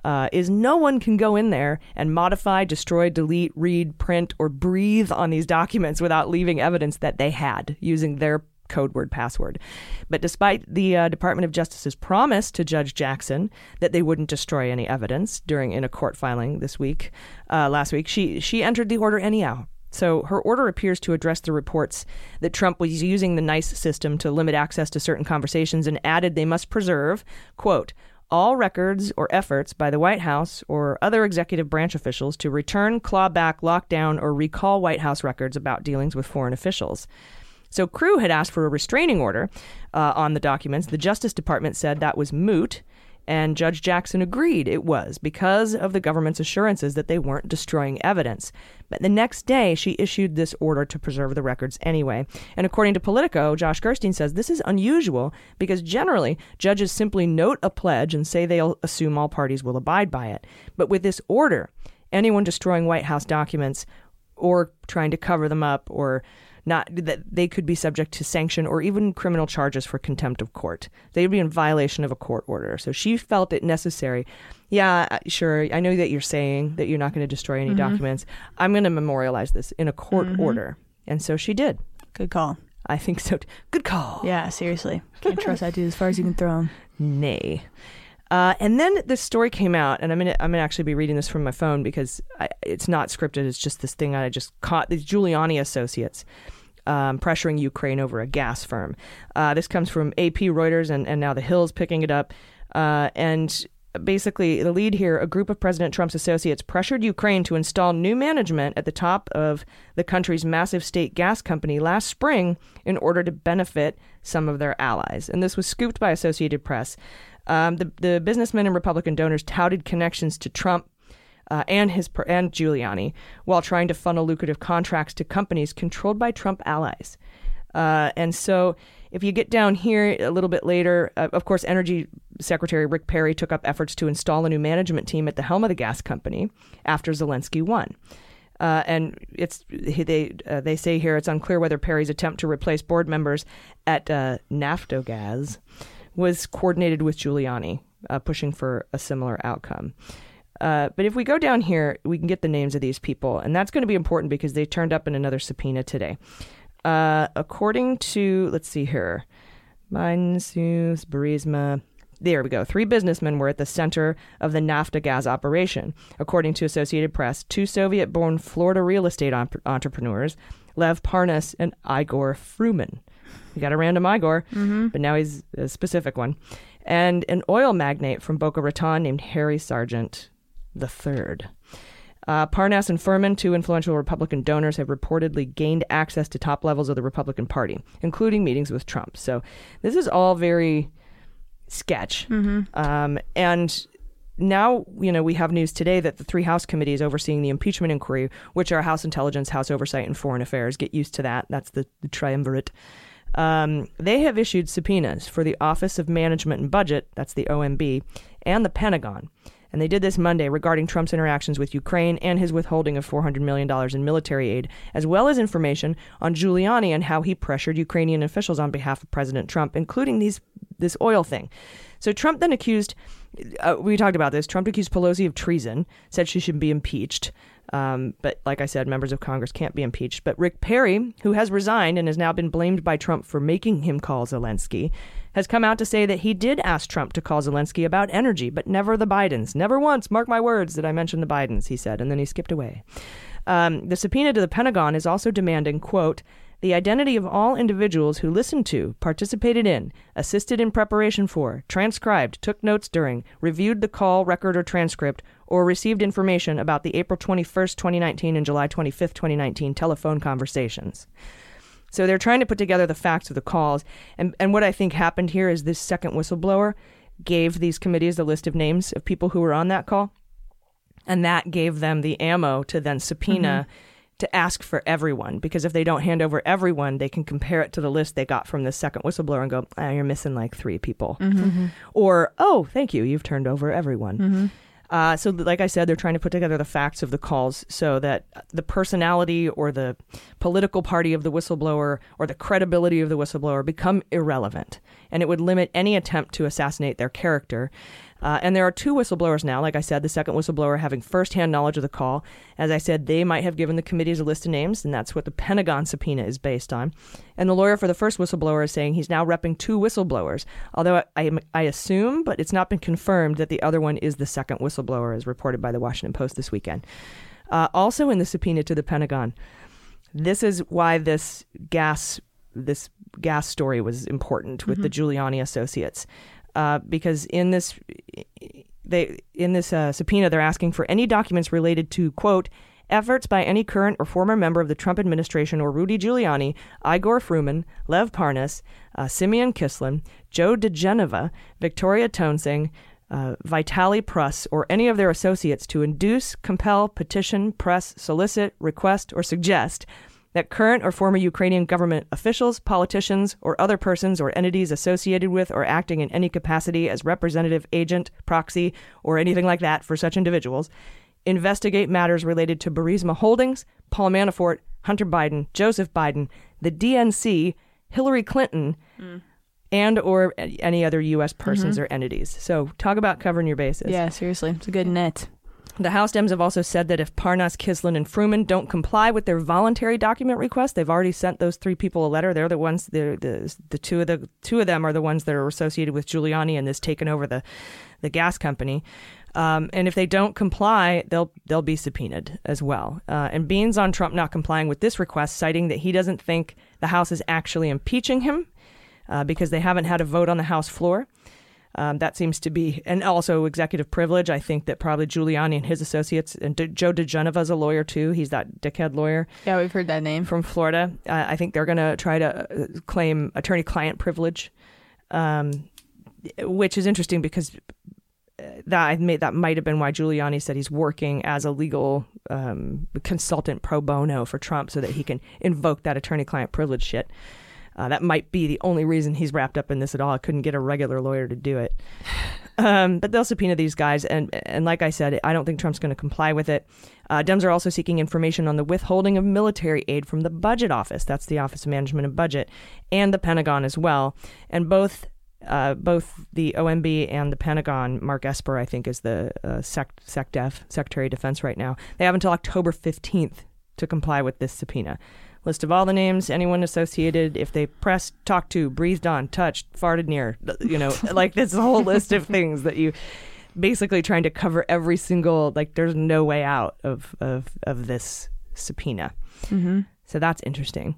uh, is no one can go in there and modify, destroy, delete, read, print, or breathe on these documents without leaving evidence that they had using their code word password. But despite the uh, Department of Justice's promise to Judge Jackson that they wouldn't destroy any evidence during in a court filing this week, uh, last week, she she entered the order anyhow. So her order appears to address the reports that Trump was using the NICE system to limit access to certain conversations and added they must preserve, quote, all records or efforts by the White House or other executive branch officials to return, claw back, lock down, or recall White House records about dealings with foreign officials. So CREW had asked for a restraining order uh, on the documents. The Justice Department said that was moot, and Judge Jackson agreed it was because of the government's assurances that they weren't destroying evidence. But the next day, she issued this order to preserve the records anyway. And according to Politico, Josh Gerstein says this is unusual because generally judges simply note a pledge and say they'll assume all parties will abide by it. But with this order, anyone destroying White House documents or trying to cover them up or not that they could be subject to sanction or even criminal charges for contempt of court. They'd be in violation of a court order. So she felt it necessary. Yeah, sure. I know that you're saying that you're not going to destroy any documents. I'm going to memorialize this in a court order. And so she did. Good call. I think so. Good call. Yeah, seriously. Can't trust that dude as far as you can throw him. Nay. Uh, and then this story came out, and I'm gonna I'm gonna actually be reading this from my phone because I, it's not scripted. It's just this thing I just caught. These Giuliani associates um, pressuring Ukraine over a gas firm. Uh, this comes from AP, Reuters, and, and now the Hill's picking it up. Uh, and basically, the lead here a group of President Trump's associates pressured Ukraine to install new management at the top of the country's massive state gas company last spring in order to benefit some of their allies. And this was scooped by Associated Press. Um, the, the businessmen and Republican donors touted connections to Trump uh, and his and Giuliani while trying to funnel lucrative contracts to companies controlled by Trump allies. Uh, and so, if you get down here a little bit later, uh, of course, Energy Secretary Rick Perry took up efforts to install a new management team at the helm of the gas company after Zelensky won. Uh, and it's they uh, they say here it's unclear whether Perry's attempt to replace board members at uh, Naftogaz was coordinated with Giuliani, uh, pushing for a similar outcome. Uh, but if we go down here, we can get the names of these people, and that's going to be important because they turned up in another subpoena today. Uh, according to, let's see here, Biden, Seuss, Burisma. There we go. Three businessmen were at the center of the Naftogaz operation. According to Associated Press, two Soviet born Florida real estate op- entrepreneurs, Lev Parnas and Igor Fruman. You got a random Igor, but now he's a specific one. And an oil magnate from Boca Raton named Harry Sargent the third. Uh, Parnas and Fruman, two influential Republican donors, have reportedly gained access to top levels of the Republican Party, including meetings with Trump. So this is all very sketch. Um, and now, you know, we have news today that the three House committees overseeing the impeachment inquiry, which are House Intelligence, House Oversight, and Foreign Affairs, get used to that. That's the, the triumvirate. Um, they have issued subpoenas for the Office of Management and Budget, that's the OMB, and the Pentagon. And they did this Monday regarding Trump's interactions with Ukraine and his withholding of $400 million in military aid, as well as information on Giuliani and how he pressured Ukrainian officials on behalf of President Trump, including these this oil thing. So Trump then accused, uh, we talked about this, Trump accused Pelosi of treason, said she should be impeached. Um, but like I said, members of Congress can't be impeached. But Rick Perry, who has resigned and has now been blamed by Trump for making him call Zelensky, has come out to say that he did ask Trump to call Zelensky about energy, but never the Bidens. Never once, mark my words, did I mention the Bidens, he said, and then he skipped away. Um, the subpoena to the Pentagon is also demanding, quote, the identity of all individuals who listened to, participated in, assisted in preparation for, transcribed, took notes during, reviewed the call, record, or transcript, or received information about the April 21st, 2019 and July 25th, 2019 telephone conversations. So they're trying to put together the facts of the calls. And, and what I think happened here is this second whistleblower gave these committees the list of names of people who were on that call. And that gave them the ammo to then subpoena mm-hmm. to ask for everyone. Because if they don't hand over everyone, they can compare it to the list they got from the second whistleblower and go, ah, you're missing like three people. Mm-hmm. Or, oh, thank you, you've turned over everyone. Mm-hmm. Uh, so, like I said, they're trying to put together the facts of the calls so that the personality or the political party of the whistleblower or the credibility of the whistleblower become irrelevant. And it would limit any attempt to assassinate their character. Uh, and there are two whistleblowers now. Like I said, the second whistleblower having firsthand knowledge of the call. As I said, they might have given the committees a list of names, and that's what the Pentagon subpoena is based on. And the lawyer for the first whistleblower is saying he's now repping two whistleblowers, although I, I assume, but it's not been confirmed, that the other one is the second whistleblower, as reported by the Washington Post this weekend. Uh, also in the subpoena to the Pentagon, This is why this gas this gas story was important with the Giuliani associates, uh, because in this they in this uh, subpoena they're asking for any documents related to quote efforts by any current or former member of the Trump administration or Rudy Giuliani, Igor Fruman, Lev Parnas, uh, Semyon Kislin, Joe diGenova, Victoria Toensing, uh, Vitali Pruss, or any of their associates to induce, compel, petition, press, solicit, request, or suggest that current or former Ukrainian government officials, politicians, or other persons or entities associated with or acting in any capacity as representative, agent, proxy, or anything like that for such individuals investigate matters related to Burisma Holdings, Paul Manafort, Hunter Biden, Joseph Biden, the DNC, Hillary Clinton, mm. and or any other U.S. persons mm-hmm. or entities. So talk about covering your bases. Yeah, seriously. It's a good net. The House Dems have also said that if Parnas, Kislin, and Fruman don't comply with their voluntary document request, they've already sent those three people a letter. They're the ones. They're the the two of the two of them are the ones that are associated with Giuliani and this taken over the the gas company. Um, and if they don't comply, they'll they'll be subpoenaed as well. Uh, and Beans on Trump not complying with this request, citing that he doesn't think the House is actually impeaching him uh, because they haven't had a vote on the House floor. Um, that seems to be, and also executive privilege. I think that probably Giuliani and his associates, and De- Joe diGenova is a lawyer too. He's that dickhead lawyer Yeah, we've heard that name. from Florida. Uh, I think they're going to try to uh, claim attorney-client privilege, um, which is interesting because uh, that that might have been why Giuliani said he's working as a legal um, consultant pro bono for Trump so that he can invoke that attorney-client privilege shit. Uh, that might be the only reason he's wrapped up in this at all. I couldn't get a regular lawyer to do it. Um, but they'll subpoena these guys, and and like I said, I don't think Trump's going to comply with it. Uh, Dems are also seeking information on the withholding of military aid from the Budget Office. That's the Office of Management and Budget, and the Pentagon as well. And both uh, both the OMB and the Pentagon, Mark Esper, I think, is the uh, Sec SecDef Secretary of Defense right now. They have until October fifteenth to comply with this subpoena. List of all the names, anyone associated, if they pressed, talked to, breathed on, touched, farted near, you know, like this whole list of things that you basically trying to cover every single, like, there's no way out of, of, of this subpoena. Mm-hmm. So that's interesting.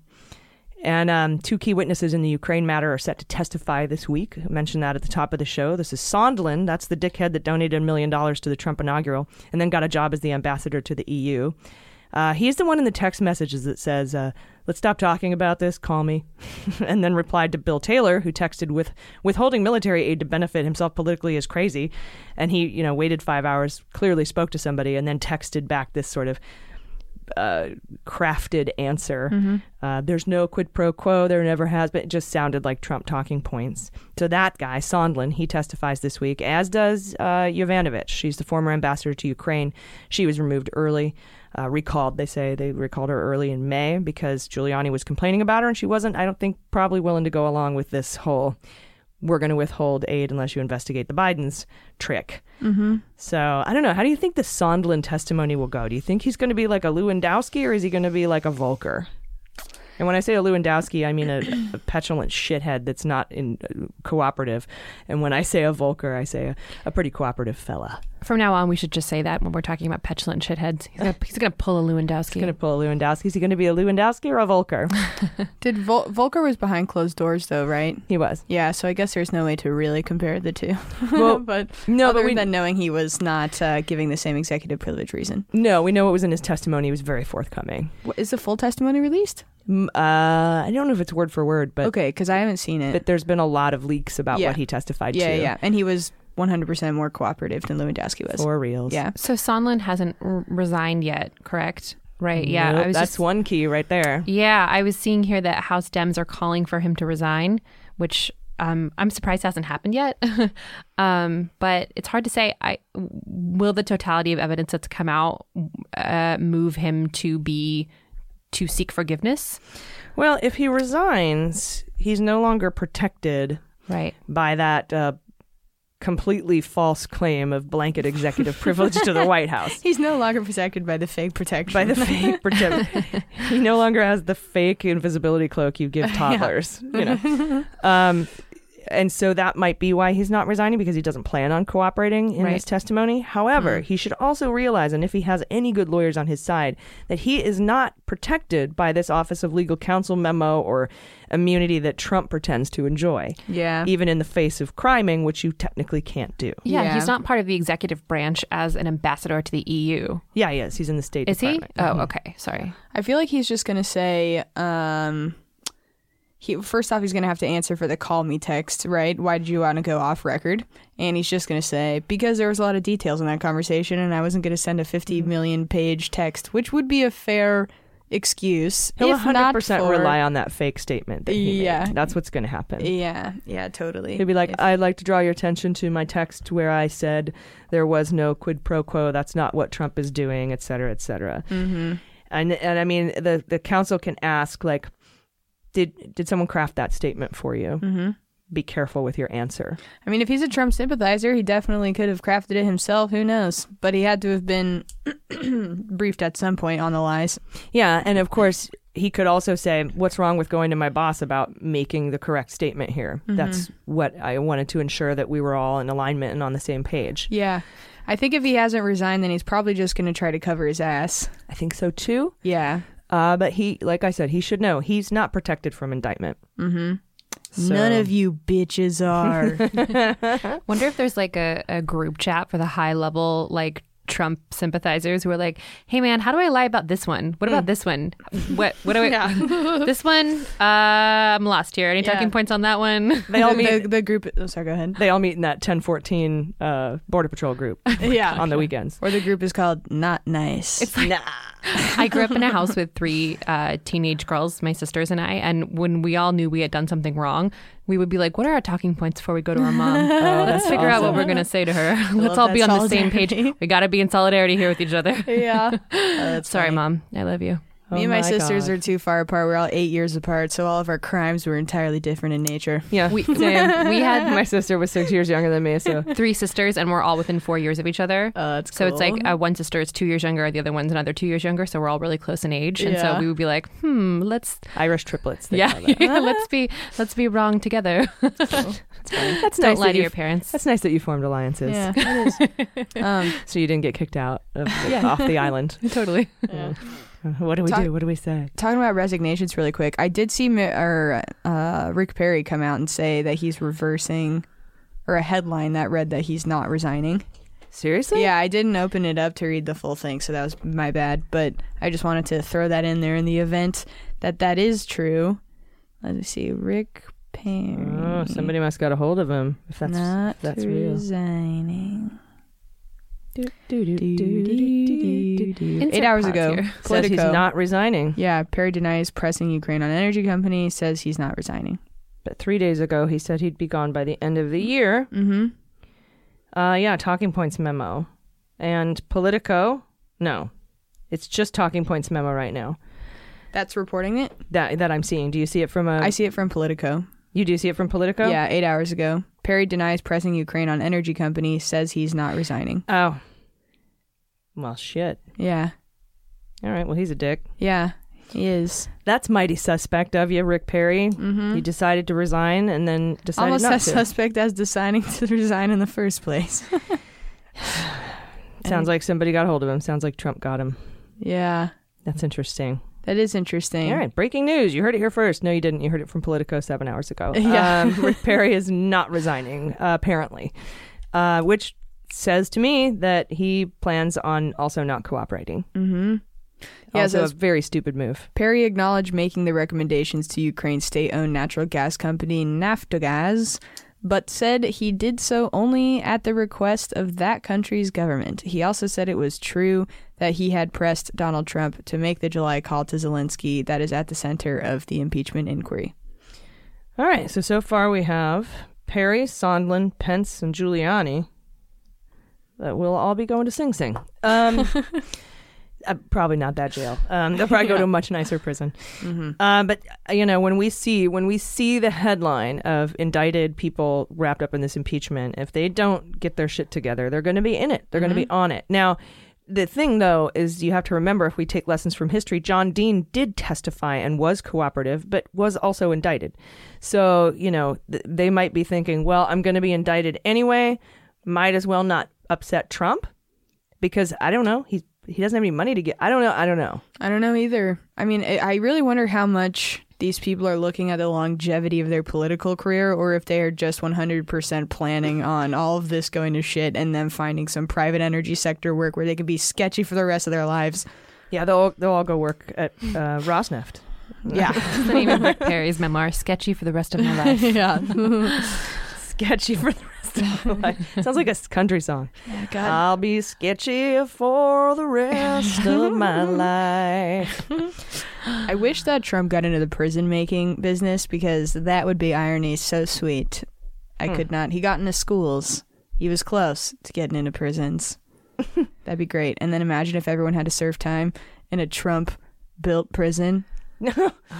And um, two key witnesses in the Ukraine matter are set to testify this week. I mentioned that at the top of the show. This is Sondland. That's the dickhead that donated a million dollars to the Trump inaugural and then got a job as the ambassador to the EU. Uh, he's the one in the text messages that says, uh, "Let's stop talking about this. Call me," and then replied to Bill Taylor, who texted with withholding military aid to benefit himself politically is crazy, and he, you know, waited five hours, clearly spoke to somebody, and then texted back this sort of uh, crafted answer. Uh, there's no quid pro quo. There never has been. It just sounded like Trump talking points. So that guy, Sondland, he testifies this week, as does uh, Yovanovitch. She's the former ambassador to Ukraine. She was removed early, uh, recalled. They say they recalled her early in May because Giuliani was complaining about her, and she wasn't. I don't think probably willing to go along with this whole. We're going to withhold aid unless you investigate the Bidens trick. Mm-hmm. So I don't know. How do you think the Sondland testimony will go? Do you think he's going to be like a Lewandowski or is he going to be like a Volker? And when I say a Lewandowski, I mean a, a petulant shithead that's not in uh, cooperative. And when I say a Volker, I say a, a pretty cooperative fella. From now on, we should just say that when we're talking about petulant shitheads. He's gonna, he's gonna pull a Lewandowski. He's going to pull a Lewandowski. Is he going to be a Lewandowski or a Volker? Did Vol- Volker was behind closed doors though, right? he was. Yeah, so I guess there's no way to really compare the two. Well, but No, other but we than knowing he was not uh, giving the same executive privilege reason. no, we know what was in his testimony. He was very forthcoming. What, is the full testimony released? Mm, Uh, I don't know if it's word for word, but okay, because I haven't seen it. but there's been a lot of leaks about Yeah. what he testified yeah, to. yeah, and he was 100% more cooperative than Lewandowski was. For reals. Yeah. So Sondland hasn't r- resigned yet, correct? Right. Yeah. Nope, I was that's just, one key right there. Yeah, I was seeing here that House Dems are calling for him to resign, which um, I'm surprised hasn't happened yet. um, but it's hard to say. I will the totality of evidence that's come out uh, move him to be to seek forgiveness, Well, if he resigns, he's no longer protected right? by that uh, completely false claim of blanket executive privilege to the White House. He's no longer protected by the fake protection. By the fake protection, he no longer has the fake invisibility cloak you give toddlers. You know, um, and so that might be why he's not resigning because he doesn't plan on cooperating in Right. his testimony. However, he should also realize, and if he has any good lawyers on his side, that he is not protected by this Office of Legal Counsel memo or immunity that Trump pretends to enjoy, Yeah. even in the face of criming, which you technically can't do. Yeah, Yeah. he's not part of the executive branch as an ambassador to the EU. Yeah, he is. He's in the State Is he? Department. Mm-hmm. Oh, okay. Sorry. I feel like he's just gonna say, um, he first off he's gonna have to answer for the call me text, right? Why did you want to go off record? And he's just gonna say because there was a lot of details in that conversation, and I wasn't gonna send a fifty Mm-hmm. page text, which would be a fair excuse. He'll if 100% for- rely on that fake statement that he Yeah. made. That's what's going to happen. Yeah, yeah, totally. He'd be like, If- I'd like to draw your attention to my text where I said there was no quid pro quo. That's not what Trump is doing, et cetera, et cetera. mm-hmm. And and I mean, the the counsel can ask like, did did someone craft that statement for you? Mm-hmm. Be careful with your answer. I mean, if he's a Trump sympathizer, he definitely could have crafted it himself. Who knows? But he had to have been briefed at some point on the lies. Yeah, and of course he could also say, "What's wrong with going to my boss about making the correct statement here?" That's what I wanted to ensure that we were all in alignment and on the same page. Yeah. I think if he hasn't resigned, then he's probably just going to try to cover his ass. I think so too. Yeah. Uh, but he, like I said, he should know he's not protected from indictment. Mm-hmm. So- None of you bitches are. Wonder if there's like a, a group chat for the high level like Trump sympathizers who are like, "Hey man, how do I lie about this one? What about this one? What what do I yeah. this one? Uh, I'm lost here. Any Yeah. talking points on that one? They all meet. the, the group. Oh, sorry, go ahead. they all meet in that 1014 uh, border patrol group yeah. on the weekends. Or the group is called Not Nice. It's nah. I grew up in a house with three uh, teenage girls, my sisters and I, and when we all knew we had done something wrong, we would be like, "What are our talking points before we go to our mom? Let's figure out what we're gonna say to her. Let's all be that on the same page. We got to be in solidarity here with each other." yeah. Sorry, mom. I love you. Me Oh and my, my sisters God. are too far apart. We're all eight years apart, so all of our crimes were entirely different in nature. Yeah, We- same. we had- my sister was six years younger than me, so Three sisters, and we're all within four years of each other. Oh, that's So it's like uh, one sister is two years younger, the other one's another two years younger. So we're all really close in age, and Yeah. so we would be like, "Hmm, let's Irish triplets. they yeah, call let's be let's be wrong together. That's Don't nice. lie that to your parents." That's nice that you formed alliances, yeah, it is. um, so you didn't get kicked out of the, Yeah. off the island. totally. yeah. What do we Talk- do? What do we say? Talking about resignations really quick, I did see Mi- or, uh, Rick Perry come out and say that he's reversing, or a headline that read that he's not resigning. Seriously? Yeah, I didn't open it up to read the full thing, so that was my bad. But I just wanted to throw that in there in the event that that is true. Let me see, Rick Perry. Oh, somebody must got a hold of him. If that's not if that's real. resigning. Eight hours ago, here. Says he's not resigning. Yeah, Perry denies pressing Ukraine on energy company. Says he's not resigning. But three days ago, he said he'd be gone by the end of the year. Mm-hmm. Uh, yeah, Talking Points memo. And Politico, no. It's just Talking Points memo right now. That's reporting it. That that I'm seeing. Do you see it from a I see it from Politico. You do see it from Politico? Yeah, eight hours ago. Perry denies pressing Ukraine on energy company. Says he's not resigning. Oh. Well, shit. Yeah, All right, well, he's a dick. yeah, he is. That's mighty suspect of you, Rick Perry. Mm-hmm. You decided to resign and then decided Almost not as to. suspect as deciding to resign in the first place. Sounds like somebody got hold of him. Sounds like Trump got him. yeah, That's interesting. That is interesting. All right, breaking news. You heard it here first. No, you didn't. You heard it from Politico seven hours ago. Yeah. Um, Rick Perry is not resigning, uh, apparently, uh, which says to me that he plans on also not cooperating. Mm-hmm. Yeah, also so a very stupid move. Perry acknowledged making the recommendations to Ukraine's state-owned natural gas company Naftogaz, but said he did so only at the request of that country's government. He also said it was true that he had pressed Donald Trump to make the July call to Zelensky that is at the center of the impeachment inquiry. All right, so so far we have Perry, Sondland, Pence, and Giuliani. That will all be going to Sing Sing. Um, uh, probably not that jail. Um, they'll probably go to a much nicer prison. Uh, but uh, you know, when we see when we see the headline of indicted people wrapped up in this impeachment, if they don't get their shit together, they're going to be in it. They're going to be on it. Now, the thing, though, is you have to remember if we take lessons from history, John Dean did testify and was cooperative, but was also indicted. So, you know, th- they might be thinking, well, I'm going to be indicted anyway. Might as well not upset Trump because I don't know. He's, he doesn't have any money to get. I don't know. I don't know. I don't know either. I mean, I I really wonder how much these people are looking at the longevity of their political career or if they are just 100% planning on all of this going to shit and then finding some private energy sector work where they can be sketchy for the rest of their lives. Yeah, they'll, they'll all go work at uh, Rosneft. Yeah. That's the name of Rick Perry's memoir, Sketchy for the Rest of My Life. yeah. Sketchy for the rest of my life. Sounds like a country song. Oh, God. I'll be sketchy for the rest of my life. I wish that Trump got into the prison making business because that would be irony so sweet. I hmm. could not. He got into schools. He was close to getting into prisons. That'd be great. And then imagine if everyone had to serve time in a Trump built prison,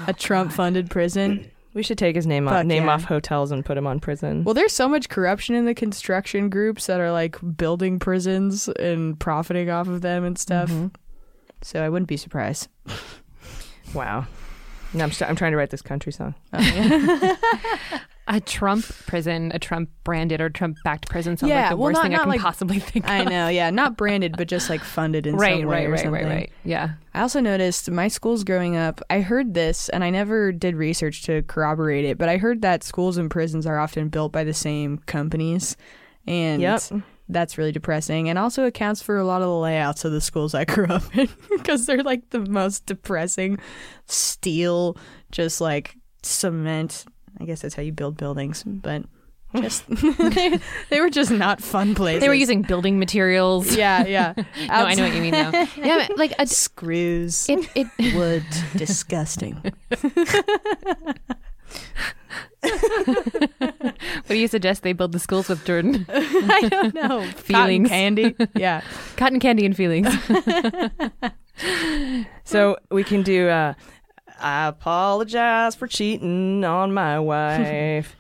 a Trump funded prison. We should take his name off, Fuck name yeah. off hotels and put him on prison. Well, there's so much corruption in the construction groups that are like building prisons and profiting off of them and stuff. Mm-hmm. So I wouldn't be surprised. wow. No, I'm, st- I'm trying to write this country song. Oh, A Trump prison, a Trump branded or Trump backed prison sounds Yeah, like the well, worst not- thing I not can like- possibly think of. I know, yeah, not branded, but just like funded in Right, some way right, or right, something. right, right. Yeah. I also noticed my schools growing up, I heard this and I never did research to corroborate it, but I heard that schools and prisons are often built by the same companies. And Yep. that's really depressing and also accounts for a lot of the layouts of the schools I grew up in because they're like the most depressing steel, just like cement. I guess that's how you build buildings, but just they, they were just not fun places. They were using building materials. yeah, yeah. No, I know what you mean though. Yeah, but, like a, screws. it, it wood disgusting What do you suggest they build the schools with, Jordan? i don't know Feelings. Cotton candy yeah Cotton candy and feelings. So we can do. Uh, I apologize for cheating on my wife.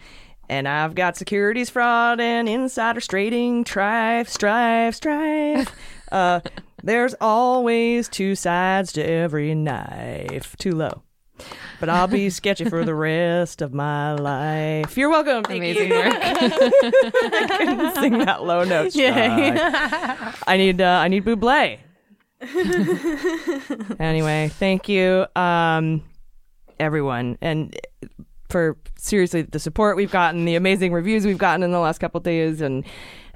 And I've got securities fraud and insider trading, strife, strife, strife. Uh, there's always two sides to every knife. Too low. But I'll be sketchy for the rest of my life. You're welcome. Thank Amazing you. work. I couldn't sing that low note. Yeah. I need uh, I need Buble. anyway, thank you, um, everyone, and for seriously the support we've gotten, the amazing reviews we've gotten in the last couple days, and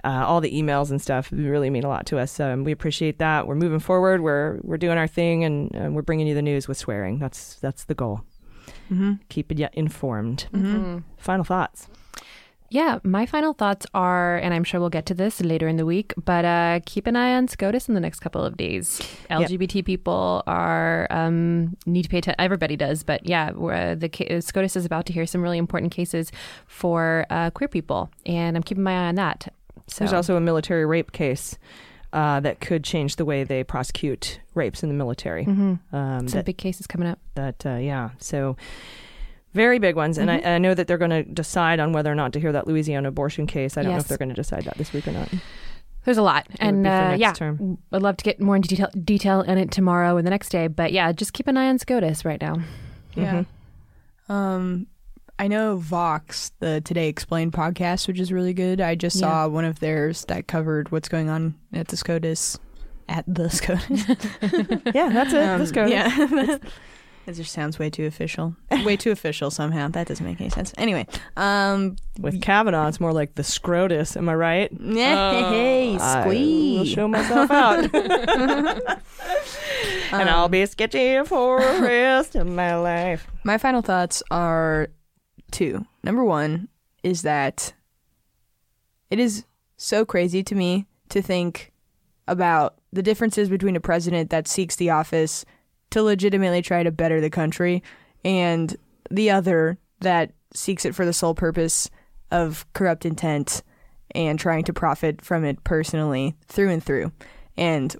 uh, all the emails and stuff really mean a lot to us. Um, we appreciate that. We're moving forward. We're we're doing our thing, and, and we're bringing you the news with swearing. That's that's the goal. mm-hmm. Keep you informed. Mm-hmm. Final thoughts. Yeah, my final thoughts are, and I'm sure we'll get to this later in the week, but uh, keep an eye on SCOTUS in the next couple of days. LGBT people are um, need to pay attention. Everybody does, but yeah, we're, uh, the ca- SCOTUS is about to hear some really important cases for uh, queer people, and I'm keeping my eye on that. So There's also a military rape case uh, that could change the way they prosecute rapes in the military. Um, some that, big cases coming up. that uh, yeah, so very big ones, and Mm-hmm. I, I know that they're going to decide on whether or not to hear that Louisiana abortion case. I don't know if they're going to decide that this week or not. There's a lot, would and be for uh, yeah, term. I'd love to get more into detail, detail in it tomorrow and the next day. But yeah, just keep an eye on SCOTUS right now. yeah um I know Vox, the Today Explained podcast, which is really good. I just saw one of theirs that covered what's going on at the SCOTUS. At the SCOTUS. yeah, that's it. Um, Let's go. Yeah. It just sounds way too official. Way too official somehow. That doesn't make any sense. Anyway, um, With Kavanaugh, it's more like the Scrotus. Am I right? Yeah. Hey, I will squeeze. show myself out, and I'll be sketchy for the rest of my life. My final thoughts are two. Number one is that it is so crazy to me to think about the differences between a president that seeks the office to legitimately try to better the country and the other that seeks it for the sole purpose of corrupt intent and trying to profit from it personally through and through. And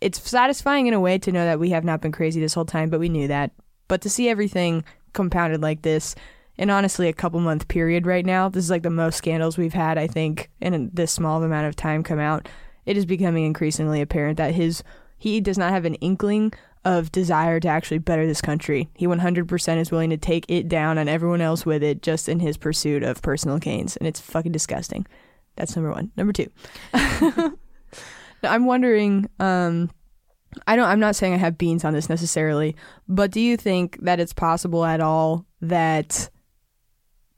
it's satisfying in a way to know that we have not been crazy this whole time, but we knew that. But to see everything compounded like this in honestly a couple month period right now, this is like the most scandals we've had, I think, in this small amount of time come out. it is becoming increasingly apparent that his he does not have an inkling of desire to actually better this country. He 100% is willing to take it down and everyone else with it just in his pursuit of personal gains, and it's fucking disgusting. That's number one. Number two, I'm wondering. Um, I don't. I'm not saying I have beans on this necessarily, but do you think that it's possible at all that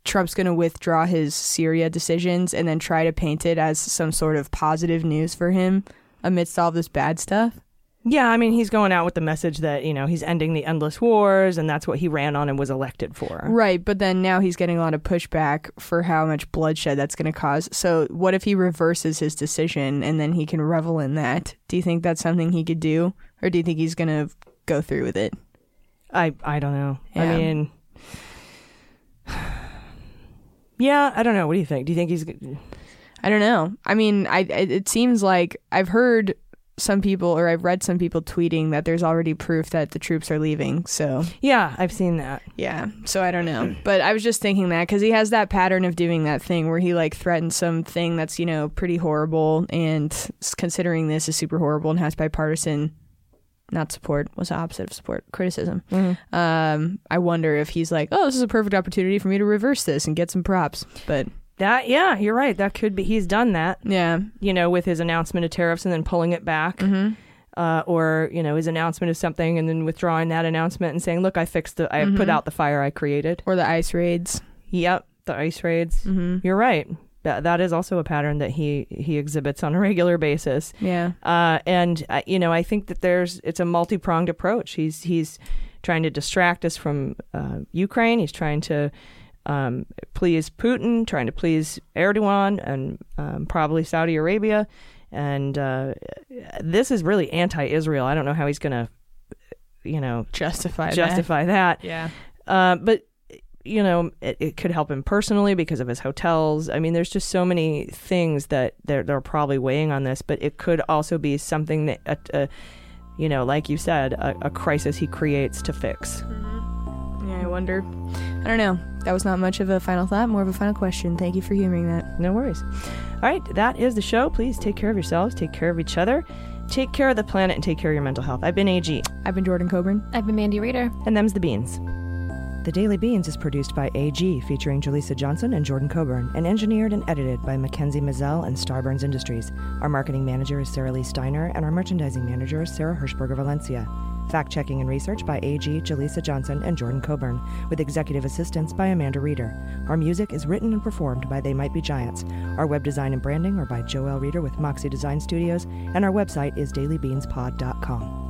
Trump's going to withdraw his Syria decisions and then try to paint it as some sort of positive news for him amidst all this bad stuff? Yeah, I mean, he's going out with the message that, you know, he's ending the endless wars and that's what he ran on and was elected for. Right, but then now he's getting a lot of pushback for how much bloodshed that's going to cause. So, what if he reverses his decision and then he can revel in that? Do you think that's something he could do, or do you think he's going to go through with it? I I don't know. Yeah. I mean Yeah, I don't know. What do you think? Do you think he's I don't know. I mean, I it, it seems like I've heard some people or I've read some people tweeting that there's already proof that the troops are leaving. So, Yeah, I've seen that. yeah. So I don't know. But I was just thinking that cuz he has that pattern of doing that thing where he like threatens something that's, you know, pretty horrible and considering this is super horrible and has bipartisan not support, what's the opposite of support? Criticism. Um, I wonder if he's like, "Oh, this is a perfect opportunity for me to reverse this and get some props." But That yeah, you're right. That could be he's done that, yeah. you know, with his announcement of tariffs and then pulling it back. Mm-hmm. Uh, or you know his announcement of something and then withdrawing that announcement and saying, "Look, I fixed the, I Mhm. put out the fire I created." Or the ice raids. Yep, the ice raids. Mm-hmm. You're right. That that is also a pattern that he he exhibits on a regular basis. Yeah. Uh, and uh, you know, I think that there's it's a multi pronged approach. He's he's trying to distract us from uh, Ukraine. He's trying to um, please Putin, trying to please Erdogan, and um, probably Saudi Arabia. And uh, this is really anti-Israel. I don't know how he's going to, you know, Justify. justify that. That. Yeah. Uh, but you know, it, it could help him personally because of his hotels. I mean, there's just so many things that they're they're probably weighing on this. But it could also be something that, uh, uh, you know, like you said, a, a crisis he creates to fix. Yeah. I wonder. I don't know. That was not much of a final thought. More of a final question. Thank you for hearing that. No worries. All right, that is the show. Please take care of yourselves, take care of each other, take care of the planet, and take care of your mental health. I've been AG, I've been Jordan Coburn. I've been Mandy Reeder. and them's the beans. The Daily Beans is produced by AG, featuring Jaleesa Johnson and Jordan Coburn, and engineered and edited by Mackenzie Mazzell and Starburns Industries. Our marketing manager is Sarah Lee Steiner, and our merchandising manager is Sarah Hirschberger Valencia. Fact checking and research by AG, Jaleesa Johnson, and Jordan Coburn, with executive assistance by Amanda Reeder. Our music is written and performed by They Might Be Giants. Our web design and branding are by Joel Reeder with Moxie Design Studios, and our website is dailybeanspod.com.